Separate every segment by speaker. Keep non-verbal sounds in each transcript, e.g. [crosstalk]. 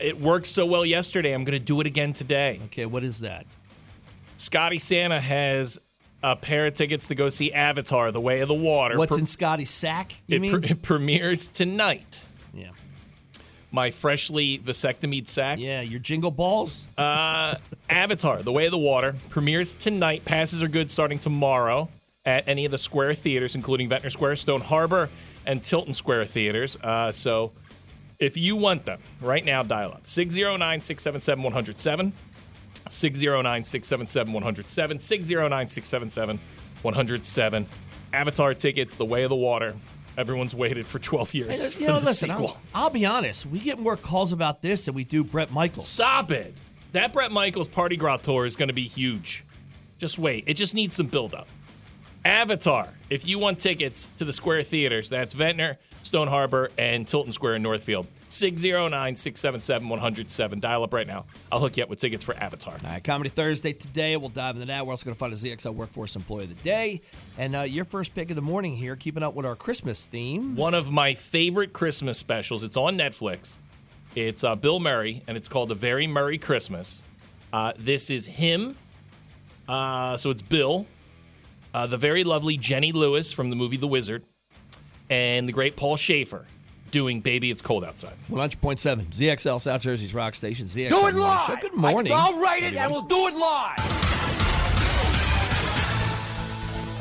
Speaker 1: It worked so well yesterday. I'm going to do it again today.
Speaker 2: Okay, what is that?
Speaker 1: Scotty Santa has a pair of tickets to go see Avatar: The Way of the Water.
Speaker 2: What's
Speaker 1: Pre-
Speaker 2: in Scotty's sack?
Speaker 1: It,
Speaker 2: mean?
Speaker 1: pre- it premieres tonight.
Speaker 2: yeah.
Speaker 1: My freshly vasectomied sack.
Speaker 2: Yeah, your jingle balls?
Speaker 1: Uh, Avatar: The Way of the Water premieres tonight. Passes are good starting tomorrow at any of the Square theaters, including Ventnor Square, Stone Harbor, and Tilton Square theaters. Uh, so if you want them right now, dial up 609 677 107. 609 677 107. 609 677 107. Avatar tickets, The Way of the Water. Everyone's waited for 12 years
Speaker 2: Hey,
Speaker 1: for
Speaker 2: you know,
Speaker 1: the
Speaker 2: listen,
Speaker 1: sequel.
Speaker 2: I'll, I'll be honest. We get more calls about this than we do Bret Michaels.
Speaker 1: Stop it. That Bret Michaels Party Gras tour is going to be huge. Just wait. It just needs some build up. Avatar. If you want tickets to the Square Theaters, that's Ventnor, Stone Harbor, and Tilton Square in Northfield. 609 677 107. Dial up right now. I'll hook you up with tickets for Avatar.
Speaker 2: All right, Comedy Thursday today. We'll dive into that. We're also going to find a ZXL Workforce Employee of the Day. And uh, your first pick of the morning here, keeping up with our Christmas theme.
Speaker 1: One of my favorite Christmas specials. It's on Netflix. It's uh, Bill Murray, and it's called A Very Murray Christmas. Uh, this is him. Uh, so it's Bill, uh, the very lovely Jenny Lewis from the movie The Wizard, and the great Paul Shaffer doing Baby It's Cold Outside.
Speaker 2: 100.7 ZXL South Jersey's Rock Station. ZXL
Speaker 3: Do it live.
Speaker 2: Show. Good morning.
Speaker 3: I'll write it and we'll do it live.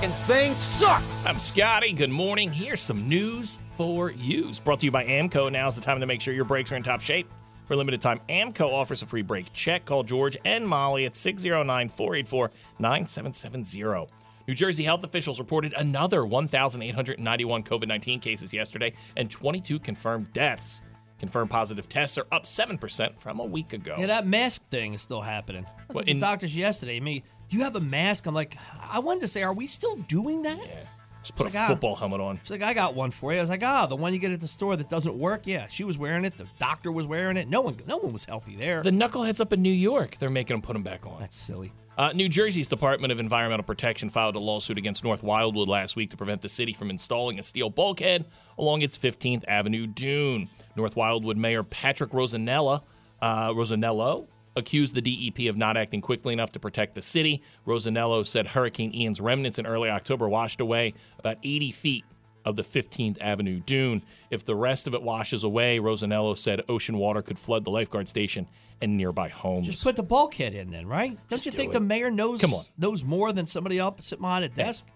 Speaker 3: And thing sucks.
Speaker 1: I'm Scotty. Good morning. Here's some news for you. It's brought to you by AAMCO. Now's the time to make sure your brakes are in top shape. For a limited time, AAMCO offers a free brake check. Call George and Molly at 609 484 9770. New Jersey health officials reported another 1,891 COVID 19 cases yesterday and 22 confirmed deaths. Confirmed positive tests are up 7% from a week ago.
Speaker 2: Yeah, that mask thing is still happening. I was
Speaker 1: Well,
Speaker 2: at the doctor's yesterday. I mean, you have a mask? I'm like, I wanted to say, are we still doing that?
Speaker 1: Yeah. Just put a
Speaker 2: like, ah.
Speaker 1: football helmet on.
Speaker 2: She's like, I got one for you. I was like, ah, the one you get at the store that doesn't work. Yeah, she was wearing it. The doctor was wearing it. No one, no one was healthy there.
Speaker 1: The knuckleheads up in New York, they're making them put them back on.
Speaker 2: That's silly.
Speaker 1: Uh, New Jersey's Department of Environmental Protection filed a lawsuit against North Wildwood last week to prevent the city from installing a steel bulkhead along its 15th Avenue dune. North Wildwood Mayor Patrick Rosanella, uh, Rosenello accused the DEP of not acting quickly enough to protect the city. Rosenello said Hurricane Ian's remnants in early October washed away about 80 feet of the 15th Avenue dune. If the rest of it washes away, Rosenello said ocean water could flood the lifeguard station and nearby homes.
Speaker 2: Just put the bulkhead in then, right? Don't
Speaker 1: Just
Speaker 2: you
Speaker 1: do
Speaker 2: think
Speaker 1: it.
Speaker 2: the mayor knows
Speaker 1: Come on.
Speaker 2: knows more than somebody up sitting behind a desk?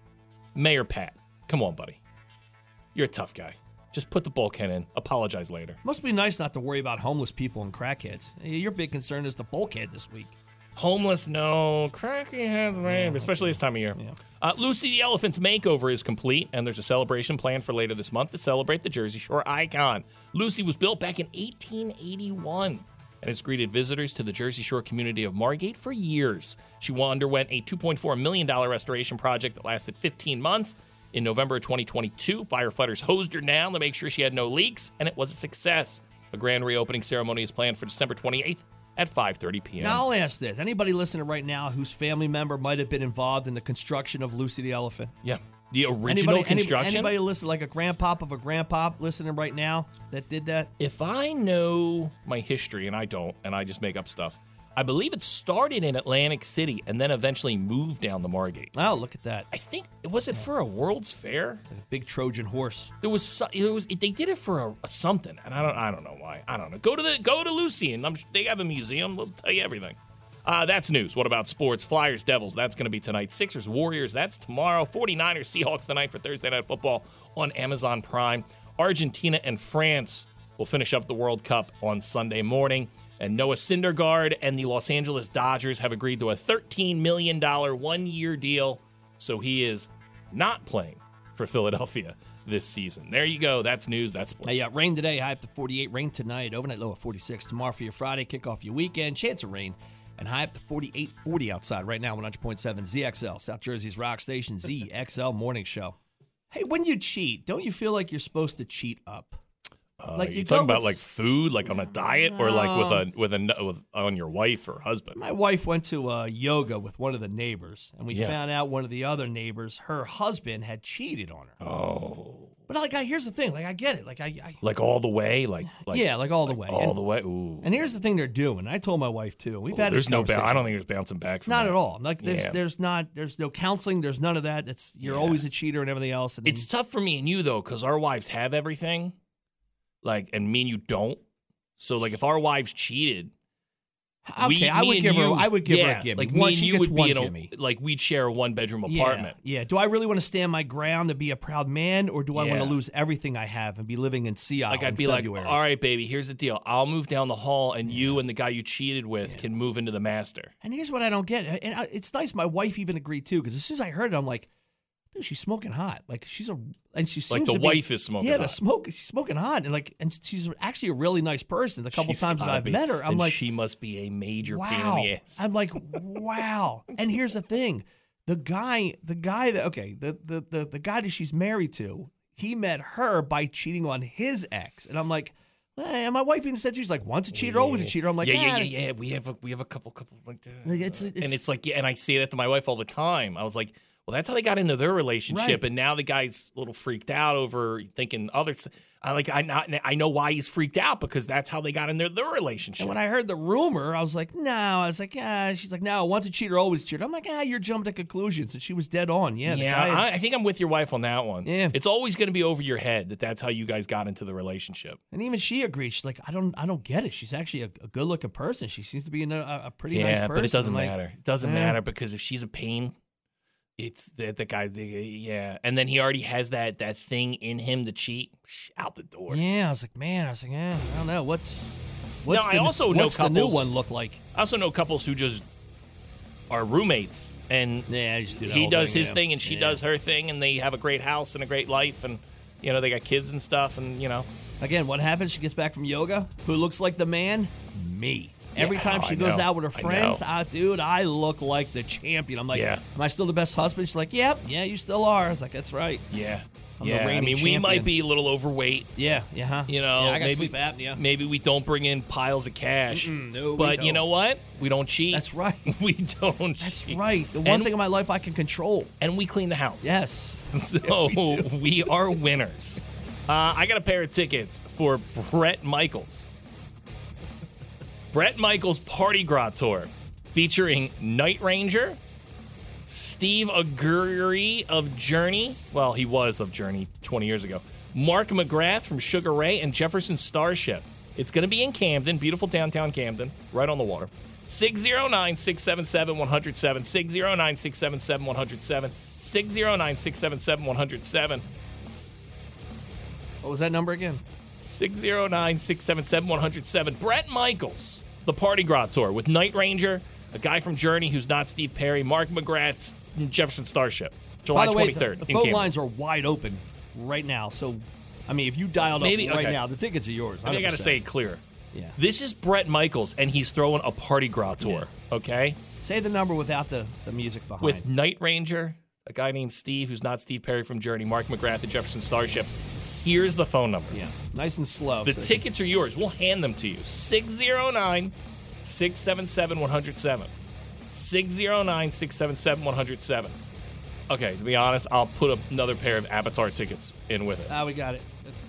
Speaker 1: Mayor Pat, come on, buddy. You're a tough guy. Just put the bulkhead in. Apologize later.
Speaker 2: Must be nice not to worry about homeless people and crackheads. Your big concern is the bulkhead this week.
Speaker 1: Homeless, no. Cracky heads, maybe, especially this time of year. Uh, Lucy the Elephant's makeover is complete, and there's a celebration planned for later this month to celebrate the Jersey Shore icon. Lucy was built back in 1881 and has greeted visitors to the Jersey Shore community of Margate for years. She underwent a $2.4 million restoration project that lasted 15 months. In November of 2022, firefighters hosed her down to make sure she had no leaks, and it was a success. A grand reopening ceremony is planned for December 28th at 5:30 p.m.
Speaker 2: Now I'll ask this: Anybody listening right now whose family member might have been involved in the construction of Lucy the Elephant?
Speaker 1: Yeah, the original
Speaker 2: Anybody, any-
Speaker 1: construction.
Speaker 2: Anybody listen like a grandpop of a grandpop listening right now that did that?
Speaker 1: if I know my history, and I don't, and I just make up stuff, I believe it started in Atlantic City and then eventually moved down the Margate.
Speaker 2: Oh, look at that!
Speaker 1: I think it was it for a World's Fair?
Speaker 2: Like a big Trojan horse.
Speaker 1: There was so- it was they did it for a, a something, and I don't I don't know why. I don't know. Go to the go to Lucy, and I'm, they have a museum. They'll tell you everything. Uh, that's news. What about sports? Flyers, Devils, that's going to be tonight. Sixers, Warriors, that's tomorrow. 49ers, Seahawks tonight for Thursday Night Football on Amazon Prime. Argentina and France will finish up the World Cup on Sunday morning. And Noah Syndergaard and the Los Angeles Dodgers have agreed to a $13 million one year deal. So he is not playing for Philadelphia this season. There you go. That's news. That's sports.
Speaker 2: Hey, uh, rain today, high up to 48. Rain tonight, overnight low of 46. Tomorrow for your Friday, kick off your weekend. Chance of rain and high up to 48, 40 outside. Right now, 100.7 ZXL, South Jersey's rock station, [laughs] ZXL Morning Show. Hey, when you cheat, don't you feel like you're supposed to cheat up?
Speaker 1: Uh,
Speaker 2: like
Speaker 1: you
Speaker 2: you
Speaker 1: talking about like food, like on a diet, or like with a with a with on your wife or husband?
Speaker 2: My wife went to uh, yoga with one of the neighbors, and we
Speaker 1: Yeah.
Speaker 2: found out one of the other neighbors, her husband, had cheated on her.
Speaker 1: Oh,
Speaker 2: But like, I, here's the thing, like, I get it, like, I, I
Speaker 1: like all the way, like, like
Speaker 2: yeah, like all the way,
Speaker 1: all
Speaker 2: and,
Speaker 1: the way. Ooh,
Speaker 2: and here's the thing they're doing. I told my wife too. We've had
Speaker 1: there's no. Ba- I don't think there's bouncing back from
Speaker 2: Not
Speaker 1: that.
Speaker 2: at all. Like there's
Speaker 1: Yeah.
Speaker 2: there's not there's no counseling. There's none of that. It's you're
Speaker 1: Yeah.
Speaker 2: always a cheater and everything else. And
Speaker 1: It's tough for me and you though, because our wives have everything, like, and me and you don't. So like, if our wives cheated,
Speaker 2: okay.
Speaker 1: we-
Speaker 2: I would give her. I would give her a gimme.
Speaker 1: Like
Speaker 2: one, she
Speaker 1: you
Speaker 2: gets
Speaker 1: would
Speaker 2: one
Speaker 1: be in
Speaker 2: gimme.
Speaker 1: a like we'd share a one bedroom apartment.
Speaker 2: Yeah. Do I really want to stand my ground and be a proud man, or do I want to lose everything I have and be living in Seattle?
Speaker 1: Like I'd be
Speaker 2: February?
Speaker 1: like, all right, baby, here's the deal. I'll move down the hall, and you and the guy you cheated with can move into the master.
Speaker 2: And here's what I don't get. And uh, it's nice. My wife even agreed too, because as soon as I heard it, I'm like, dude, she's smoking hot. Like she's a, and she seems
Speaker 1: Like the
Speaker 2: to be-
Speaker 1: wife is smoking
Speaker 2: Yeah, the
Speaker 1: hot.
Speaker 2: smoke. She's smoking hot, and like, and she's actually a really nice person. The couple
Speaker 1: She's
Speaker 2: times that I've
Speaker 1: be.
Speaker 2: met her, I'm
Speaker 1: And
Speaker 2: like,
Speaker 1: she must be a major pain
Speaker 2: wow.
Speaker 1: in the ass.
Speaker 2: I'm like, wow. And here's the thing: the guy, the guy that okay, the the the, the guy that she's married to, he met her by cheating on his ex, and I'm like. Hey, and my wife even said she's like once a cheater, always a cheater. I'm like,
Speaker 1: yeah, yeah,
Speaker 2: "Ah."
Speaker 1: yeah, yeah. We have a, we have a couple, couple like that.
Speaker 2: Like, it's-
Speaker 1: and
Speaker 2: it's-
Speaker 1: it's like, yeah, and I say that to my wife all the time. I was like, well, that's how they got into their relationship,
Speaker 2: Right.
Speaker 1: and now the guy's a little freaked out over thinking others. I like, I not, I know why he's freaked out because that's how they got into their relationship.
Speaker 2: And when I heard the rumor, I was like, no. I was like, yeah. She's like, no, once a cheater, always cheater. I'm like, ah, you're jumping to conclusions. And she was dead on. Yeah. the
Speaker 1: yeah, I, I think I'm with your wife on that one.
Speaker 2: Yeah.
Speaker 1: it's always going to be over your head that that's how you guys got into the relationship.
Speaker 2: and even she agreed. She's like, I don't, I don't get it. She's actually a, a good looking person. She seems to be a, a pretty nice
Speaker 1: yeah,
Speaker 2: person.
Speaker 1: but it doesn't
Speaker 2: I'm like,
Speaker 1: matter. It doesn't
Speaker 2: eh.
Speaker 1: matter because if she's a pain, it's the, the guy. The, yeah, and then he already has that that thing in him to cheat. Out the door.
Speaker 2: Yeah. I was like, man. I was like, yeah. I don't know. What's, what's
Speaker 1: No,
Speaker 2: the,
Speaker 1: I also know
Speaker 2: what's the new one look like?
Speaker 1: I also know couples who just are roommates, and
Speaker 2: Yeah, do
Speaker 1: he does
Speaker 2: thing,
Speaker 1: his
Speaker 2: yeah.
Speaker 1: thing and she
Speaker 2: Yeah.
Speaker 1: does her thing, and they have a great house and a great life, and you know they got kids and stuff, and you know.
Speaker 2: Again, what happens? She gets back from yoga. Who looks like the man? Me. Every
Speaker 1: Yeah,
Speaker 2: time
Speaker 1: I
Speaker 2: she goes out with her friends, ah, dude, I look like the champion. I'm like,
Speaker 1: Yeah.
Speaker 2: am I still the best husband? She's like, yep, yeah, you still are. I was like, that's right.
Speaker 1: Yeah,
Speaker 2: I'm
Speaker 1: yeah. I mean, we might be a little overweight.
Speaker 2: Yeah, yeah, huh?
Speaker 1: You know,
Speaker 2: yeah, I
Speaker 1: maybe
Speaker 2: sleep apnea.
Speaker 1: maybe we don't bring in piles of cash,
Speaker 2: Mm-mm, no, we
Speaker 1: but you know what? We don't cheat.
Speaker 2: That's right. [laughs]
Speaker 1: we don't. Cheat.
Speaker 2: That's
Speaker 1: cheat.
Speaker 2: right. The one
Speaker 1: And-
Speaker 2: thing in my life I can control.
Speaker 1: and we clean the house.
Speaker 2: Yes. [laughs]
Speaker 1: So
Speaker 2: we
Speaker 1: we, are winners. Uh, I got a pair of tickets for Bret Michaels. Bret Michaels Party Gras Tour featuring Night Ranger, Steve Augeri of Journey. Well, he was of Journey 20 years ago. Mark McGrath from Sugar Ray and Jefferson Starship. It's going to be in Camden, beautiful downtown Camden, right on the water. 609 677 107. 609 677 107. 609 677 107.
Speaker 2: What was that number again?
Speaker 1: 609 677 107. Bret Michaels, the Party Gras Tour with Night Ranger, a guy from Journey who's not Steve Perry, Mark McGrath's Jefferson Starship. July
Speaker 2: By the way,
Speaker 1: 23rd.
Speaker 2: the, the phone lines are wide open right now. So, I mean, if you dialed
Speaker 1: Maybe-
Speaker 2: up right
Speaker 1: okay.
Speaker 2: now, the tickets are yours.
Speaker 1: I got to say it clear.
Speaker 2: Yeah.
Speaker 1: This is Bret Michaels, and he's throwing a Party Gras Tour, okay?
Speaker 2: Say the number without the, the music behind.
Speaker 1: With Night Ranger, a guy named Steve who's not Steve Perry from Journey, Mark McGrath, the Jefferson Starship. Here's the phone number.
Speaker 2: yeah, nice and slow.
Speaker 1: The
Speaker 2: so-
Speaker 1: tickets are yours. We'll hand them to you. 609 677 107. 609 677 107. Okay, to be honest, I'll put another pair of Avatar tickets in with it.
Speaker 2: Ah, we got it.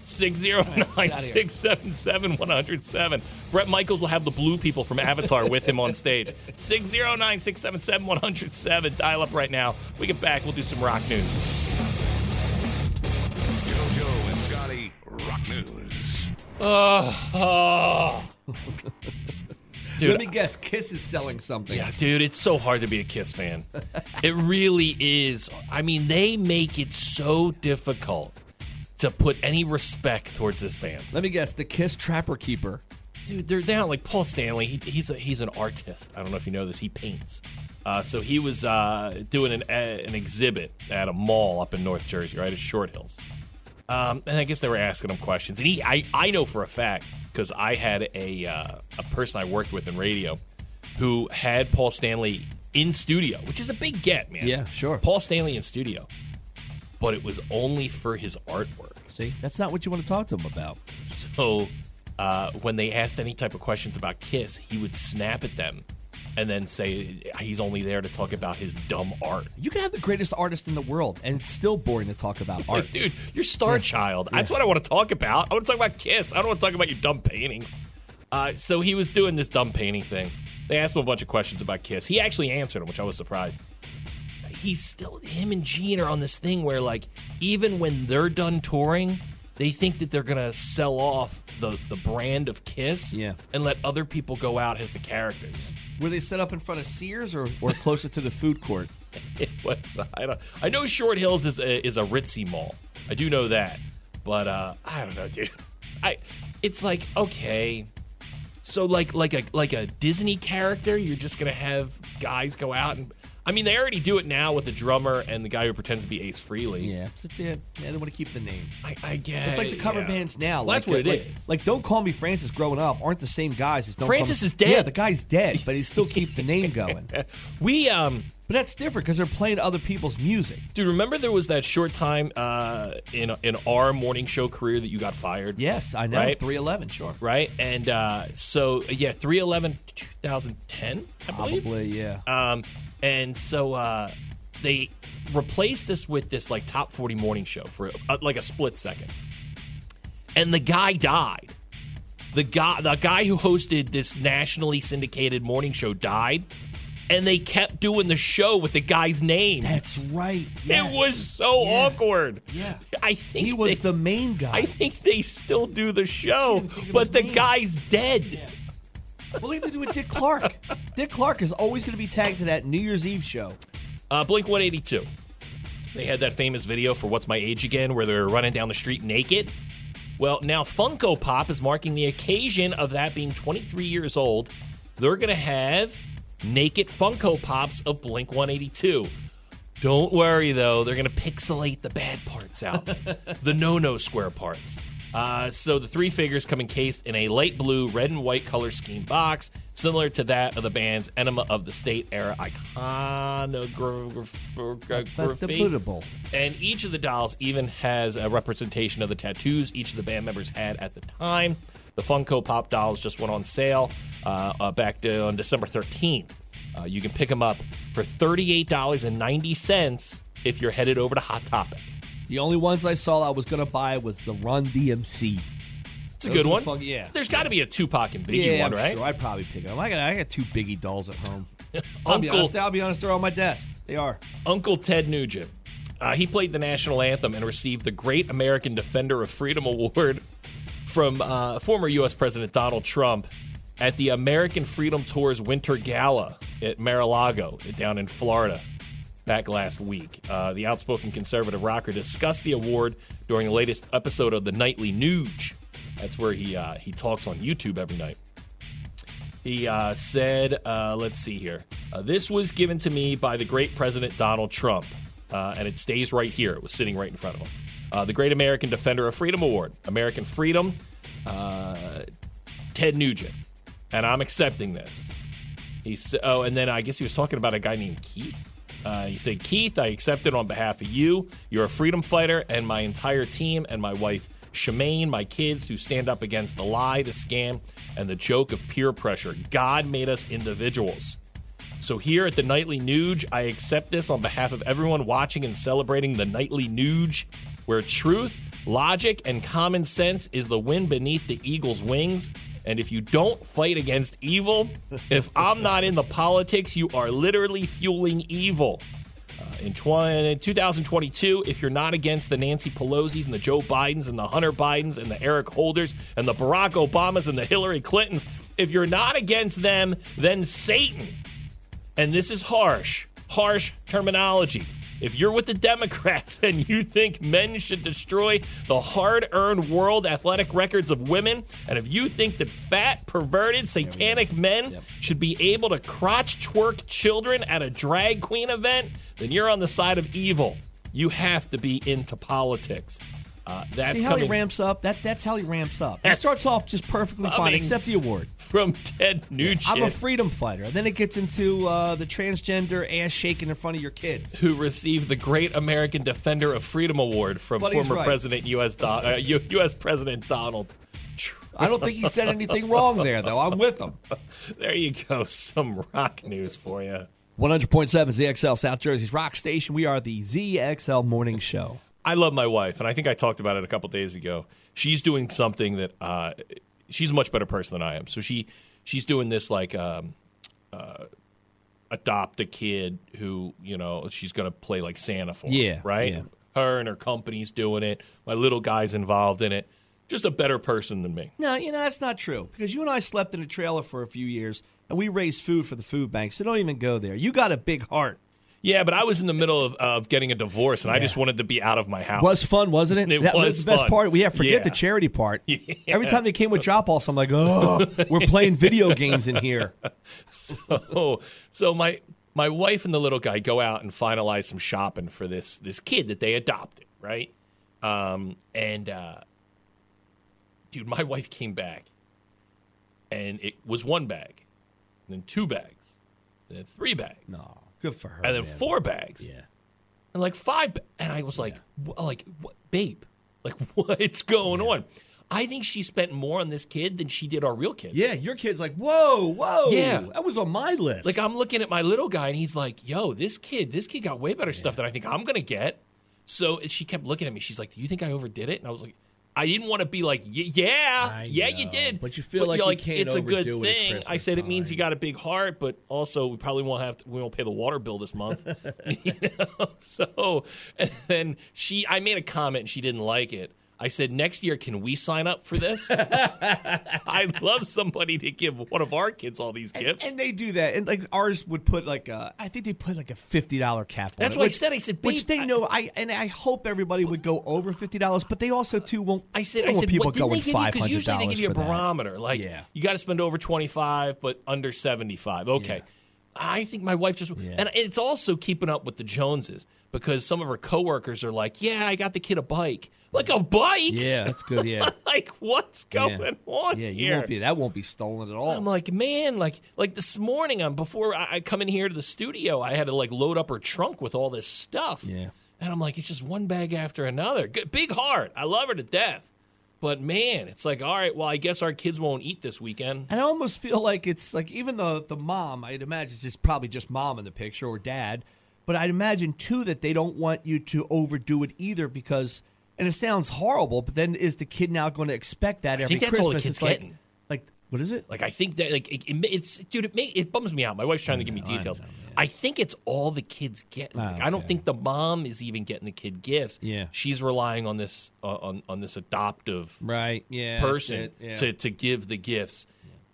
Speaker 1: 609 677 107. Bret Michaels will have the blue people from Avatar with him on stage. 609 677 107. Dial up right now. We get back, we'll do some rock news.
Speaker 4: Rock News.
Speaker 1: Oh, [laughs] Dude,
Speaker 2: Let me guess. Kiss is selling something.
Speaker 1: Yeah, dude, it's so hard to be a Kiss fan. [laughs] it really is. I mean, they make it so difficult to put any respect towards this band.
Speaker 2: Let me guess. The Kiss Trapper Keeper.
Speaker 1: Dude, they're down like Paul Stanley. He, he's a, he's an artist. I don't know if you know this. He paints. Uh, so he was uh, doing an, uh, an exhibit at a mall up in North Jersey, right at Short Hills. Um, and I guess they were asking him questions. And he, I, I know for a fact because I had a uh, a person I worked with in radio who had Paul Stanley in studio, which is a big get, man.
Speaker 2: Yeah, sure.
Speaker 1: Paul Stanley in studio, but it was only for his artwork.
Speaker 2: See, that's not what you want to talk to him about.
Speaker 1: So uh, when they asked any type of questions about Kiss, he would snap at them and then say he's only there to talk about his dumb art.
Speaker 2: You can have the greatest artist in the world, and it's still boring to talk about
Speaker 1: It's
Speaker 2: art.
Speaker 1: like, dude, you're Star Child. That's what I want to talk about. I want to talk about Kiss. I don't want to talk about your dumb paintings. Uh, so he was doing this dumb painting thing. They asked him a bunch of questions about Kiss. He actually answered them, which I was surprised. He's still him and Gene are on this thing where like even when they're done touring, they think that they're gonna sell off the the brand of Kiss,
Speaker 2: Yeah.
Speaker 1: and let other people go out as the characters.
Speaker 2: Were they set up in front of Sears or, or closer to the food court? [laughs]
Speaker 1: It was. I don't. I know Short Hills is a, is a ritzy mall. I do know that, but uh, I don't know, dude. I. It's like okay, so like like a like a Disney character, you're just gonna have guys go out and. I mean, they already do it now with the drummer and the guy who pretends to be Ace Frehley.
Speaker 2: Yeah, it's, it's, yeah, yeah, they want to keep the name.
Speaker 1: I, I guess
Speaker 2: It's like the cover
Speaker 1: yeah.
Speaker 2: bands now.
Speaker 1: Well,
Speaker 2: like,
Speaker 1: that's what it
Speaker 2: like,
Speaker 1: is.
Speaker 2: Like, Don't Call Me Francis growing up aren't the same guys as Don't
Speaker 1: Francis
Speaker 2: Call Me-
Speaker 1: is dead.
Speaker 2: Yeah, the guy's dead, but he still keep the name [laughs] going.
Speaker 1: We um,
Speaker 2: that's different because they're playing other people's music.
Speaker 1: dude, remember there was that short time uh in in our morning show career that you got fired.
Speaker 2: Yes, I know.
Speaker 1: Right?
Speaker 2: 311, sure.
Speaker 1: Right, and uh, so yeah, 311 2010, I believe.
Speaker 2: Probably, yeah.
Speaker 1: Um, and so uh, they replaced this with this like top 40 morning show for uh, like a split second. And the guy died. The guy, the guy who hosted this nationally syndicated morning show died, and they kept doing the show with the guy's name.
Speaker 2: That's right. yes.
Speaker 1: It was so
Speaker 2: Yeah.
Speaker 1: awkward.
Speaker 2: Yeah.
Speaker 1: I think
Speaker 2: He was
Speaker 1: they-
Speaker 2: the main guy.
Speaker 1: I think they still do the show,
Speaker 2: think of his
Speaker 1: but the
Speaker 2: name.
Speaker 1: guy's dead.
Speaker 2: What are you going to do with Dick Clark? [laughs] Dick Clark is always going to be tagged to that New Year's Eve show.
Speaker 1: Uh, Blink 182. They had that famous video for What's My Age Again where they're running down the street naked. Well, now Funko Pop is marking the occasion of that being 23 years old. They're going to have naked Funko Pops of Blink 182. Don't worry, though. They're going to pixelate the bad parts out, [laughs] the no no square parts. Uh, so the three figures come encased in a light blue, red, and white color scheme box, similar to that of the band's Enema of the State era iconography. And each of the dolls even has a representation of the tattoos each of the band members had at the time. The Funko Pop dolls just went on sale uh, uh, back to, on December 13th. Uh, you can pick them up for $38.90 if you're headed over to Hot Topic.
Speaker 2: The only ones I saw I was going to buy was the Run DMC.
Speaker 1: It's a
Speaker 2: Those
Speaker 1: good one.
Speaker 2: fun- yeah.
Speaker 1: There's got to be a Tupac and Biggie
Speaker 2: yeah,
Speaker 1: one,
Speaker 2: I'm
Speaker 1: right?
Speaker 2: sure. I'd probably pick them. I got, I got two Biggie dolls at home. [laughs] I'll be
Speaker 1: Uncle-
Speaker 2: honest. I'll be honest. They're on my desk. They are.
Speaker 1: Uncle Ted Nugent. Uh, he played the national anthem and received the Great American Defender of Freedom Award from uh, former U.S. President Donald Trump at the American Freedom Tour's Winter Gala at Mar-a-Lago down in Florida back last week. Uh, the outspoken conservative rocker discussed the award during the latest episode of the Nightly Nuge. That's where he uh, he talks on YouTube every night. He uh, said, uh, let's see here. Uh, this was given to me by the great President Donald Trump, uh, and it stays right here. It was sitting right in front of him. Uh, the Great American Defender of Freedom Award, American Freedom, uh, Ted Nugent. And I'm accepting this. He said, oh, and then I guess he was talking about a guy named Keith. Uh, he said, Keith, I accept it on behalf of you. You're a freedom fighter, and my entire team, and my wife, Shemane, my kids, who stand up against the lie, the scam, and the joke of peer pressure. God made us individuals. So here at the Nightly Nuge, I accept this on behalf of everyone watching and celebrating the Nightly Nuge, where truth, logic, and common sense is the wind beneath the eagle's wings. And if you don't fight against evil, [laughs] if I'm not in the politics, you are literally fueling evil. Uh, in 20, 2022, if you're not against the Nancy Pelosi's and the Joe Bidens and the Hunter Bidens and the Eric Holders and the Barack Obamas and the Hillary Clintons, If you're not against them, then Satan. And this is harsh, harsh terminology. If you're with the Democrats [laughs] and you think men should destroy the hard earned world athletic records of women, and if you think that fat, perverted, satanic men should be able to crotch twerk children at a drag queen event, then you're on the side of evil. You have to be into politics. Uh, that's
Speaker 2: See how he ramps up? That that's how he ramps up. He starts off just perfectly fine,
Speaker 1: coming
Speaker 2: except the award.
Speaker 1: from Ted Nugent.
Speaker 2: I'm a freedom fighter. And then it gets into uh, the transgender ass shaking in front of your kids.
Speaker 1: who received the Great American Defender of Freedom Award from
Speaker 2: But
Speaker 1: former
Speaker 2: right.
Speaker 1: President U.S. Do- uh, U- U.S. President Donald. Trump.
Speaker 2: I don't think he said anything wrong there, though. I'm with him. [laughs]
Speaker 1: There you go, some rock news for you.
Speaker 2: 100.7 ZXL South Jersey's Rock Station. We are the ZXL Morning Show.
Speaker 1: I love my wife, and I think I talked about it a couple days ago. She's doing something that uh, she's a much better person than I am. So she she's doing this like um, uh, adopt a kid who you know she's going to play like Santa for.
Speaker 2: Yeah,
Speaker 1: right.
Speaker 2: yeah.
Speaker 1: Her and her company's doing it. My little guy's involved in it. Just a better person than me.
Speaker 2: No, you know, that's not true. Because you and I slept in a trailer for a few years, and we raised food for the food bank, so don't even go there. You got a big heart.
Speaker 1: Yeah, but I was in the middle of, of getting a divorce, and I just wanted to be out of my house.
Speaker 2: Was fun, wasn't it?
Speaker 1: It
Speaker 2: that
Speaker 1: was
Speaker 2: the best
Speaker 1: fun.
Speaker 2: part. We have forget
Speaker 1: Yeah.
Speaker 2: the charity part.
Speaker 1: Yeah. [laughs]
Speaker 2: Every time they came with drop offs, I'm like, oh, we're playing video games in here. [laughs]
Speaker 1: so, so my my wife and the little guy go out and finalize some shopping for this this kid that they adopted, right? Um, and uh, dude, my wife came back, and it was one bag, then two bags, then three bags,
Speaker 2: No, good for her.
Speaker 1: and then
Speaker 2: man.
Speaker 1: four bags,
Speaker 2: Yeah.
Speaker 1: and like five. ba- And I was like, wh- like, what, babe, like, [laughs] what's going on? I think she spent more on this kid than she did our real kids.
Speaker 2: Yeah, your kid's like, whoa, whoa.
Speaker 1: Yeah.
Speaker 2: That was on my list.
Speaker 1: Like I'm looking at my little guy, and he's like, "Yo, this kid, this kid got way better stuff than I think I'm gonna get." So she kept looking at me. She's like, "Do you think I overdid it?" And I was like, "I didn't want to be like, y- yeah, yeah, you did."
Speaker 2: but you feel like
Speaker 1: you're
Speaker 2: you can't
Speaker 1: it's a good
Speaker 2: it
Speaker 1: thing. I said it means you got a big heart, but also we probably won't have to, we won't pay the water bill this month. [laughs] you know? So and then she, I made a comment, and she didn't like it. I said, next year, can we sign up for this? [laughs] I'd love somebody to give one of our kids all these gifts.
Speaker 2: And they do that, and like ours would put like a, I think they put like a fifty dollar cap. on
Speaker 1: That's
Speaker 2: it,
Speaker 1: what I
Speaker 2: which-
Speaker 1: said. I said,
Speaker 2: which they know. I and I hope everybody would go over fifty dollars, but they also too won't.
Speaker 1: I said, I said,
Speaker 2: people
Speaker 1: what didn't
Speaker 2: going
Speaker 1: they give you?
Speaker 2: five
Speaker 1: Because usually they give you a
Speaker 2: for that.
Speaker 1: barometer, like
Speaker 2: Yeah.
Speaker 1: you got to spend over twenty five, but under seventy five. Okay, I think my wife just, and it's also keeping up with the Joneses because some of her coworkers are like, "Yeah, I got the kid a bike, like a bike."
Speaker 2: Yeah, that's good. Yeah, [laughs]
Speaker 1: like what's
Speaker 2: Yeah.
Speaker 1: going on
Speaker 2: yeah. You
Speaker 1: here?
Speaker 2: won't be. That won't be stolen at all.
Speaker 1: I'm like, man, like, like this morning, um, before I, I come in here to the studio, I had to like load up her trunk with all this stuff.
Speaker 2: Yeah.
Speaker 1: and I'm like, it's just one bag after another. Good, big heart, I love her to death, but man, it's like, all right, well, I guess our kids won't eat this weekend.
Speaker 2: And I almost feel like it's like even the the mom, I'd imagine it's just probably just mom in the picture or dad, but I'd imagine too that they don't want you to overdo it either because and it sounds horrible, but then is the kid now going to expect that every Christmas?
Speaker 1: all the kid's
Speaker 2: it's like, like what is it?
Speaker 1: Like, I think that, like, it, it, it's, dude, it, may, it bums me out. My wife's trying to give me details. I, think it's all the kids get. Like, I don't think the mom is even getting the kid gifts.
Speaker 2: Yeah.
Speaker 1: she's relying on this uh, on on this adoptive
Speaker 2: Right. Yeah.
Speaker 1: person to, to give the gifts.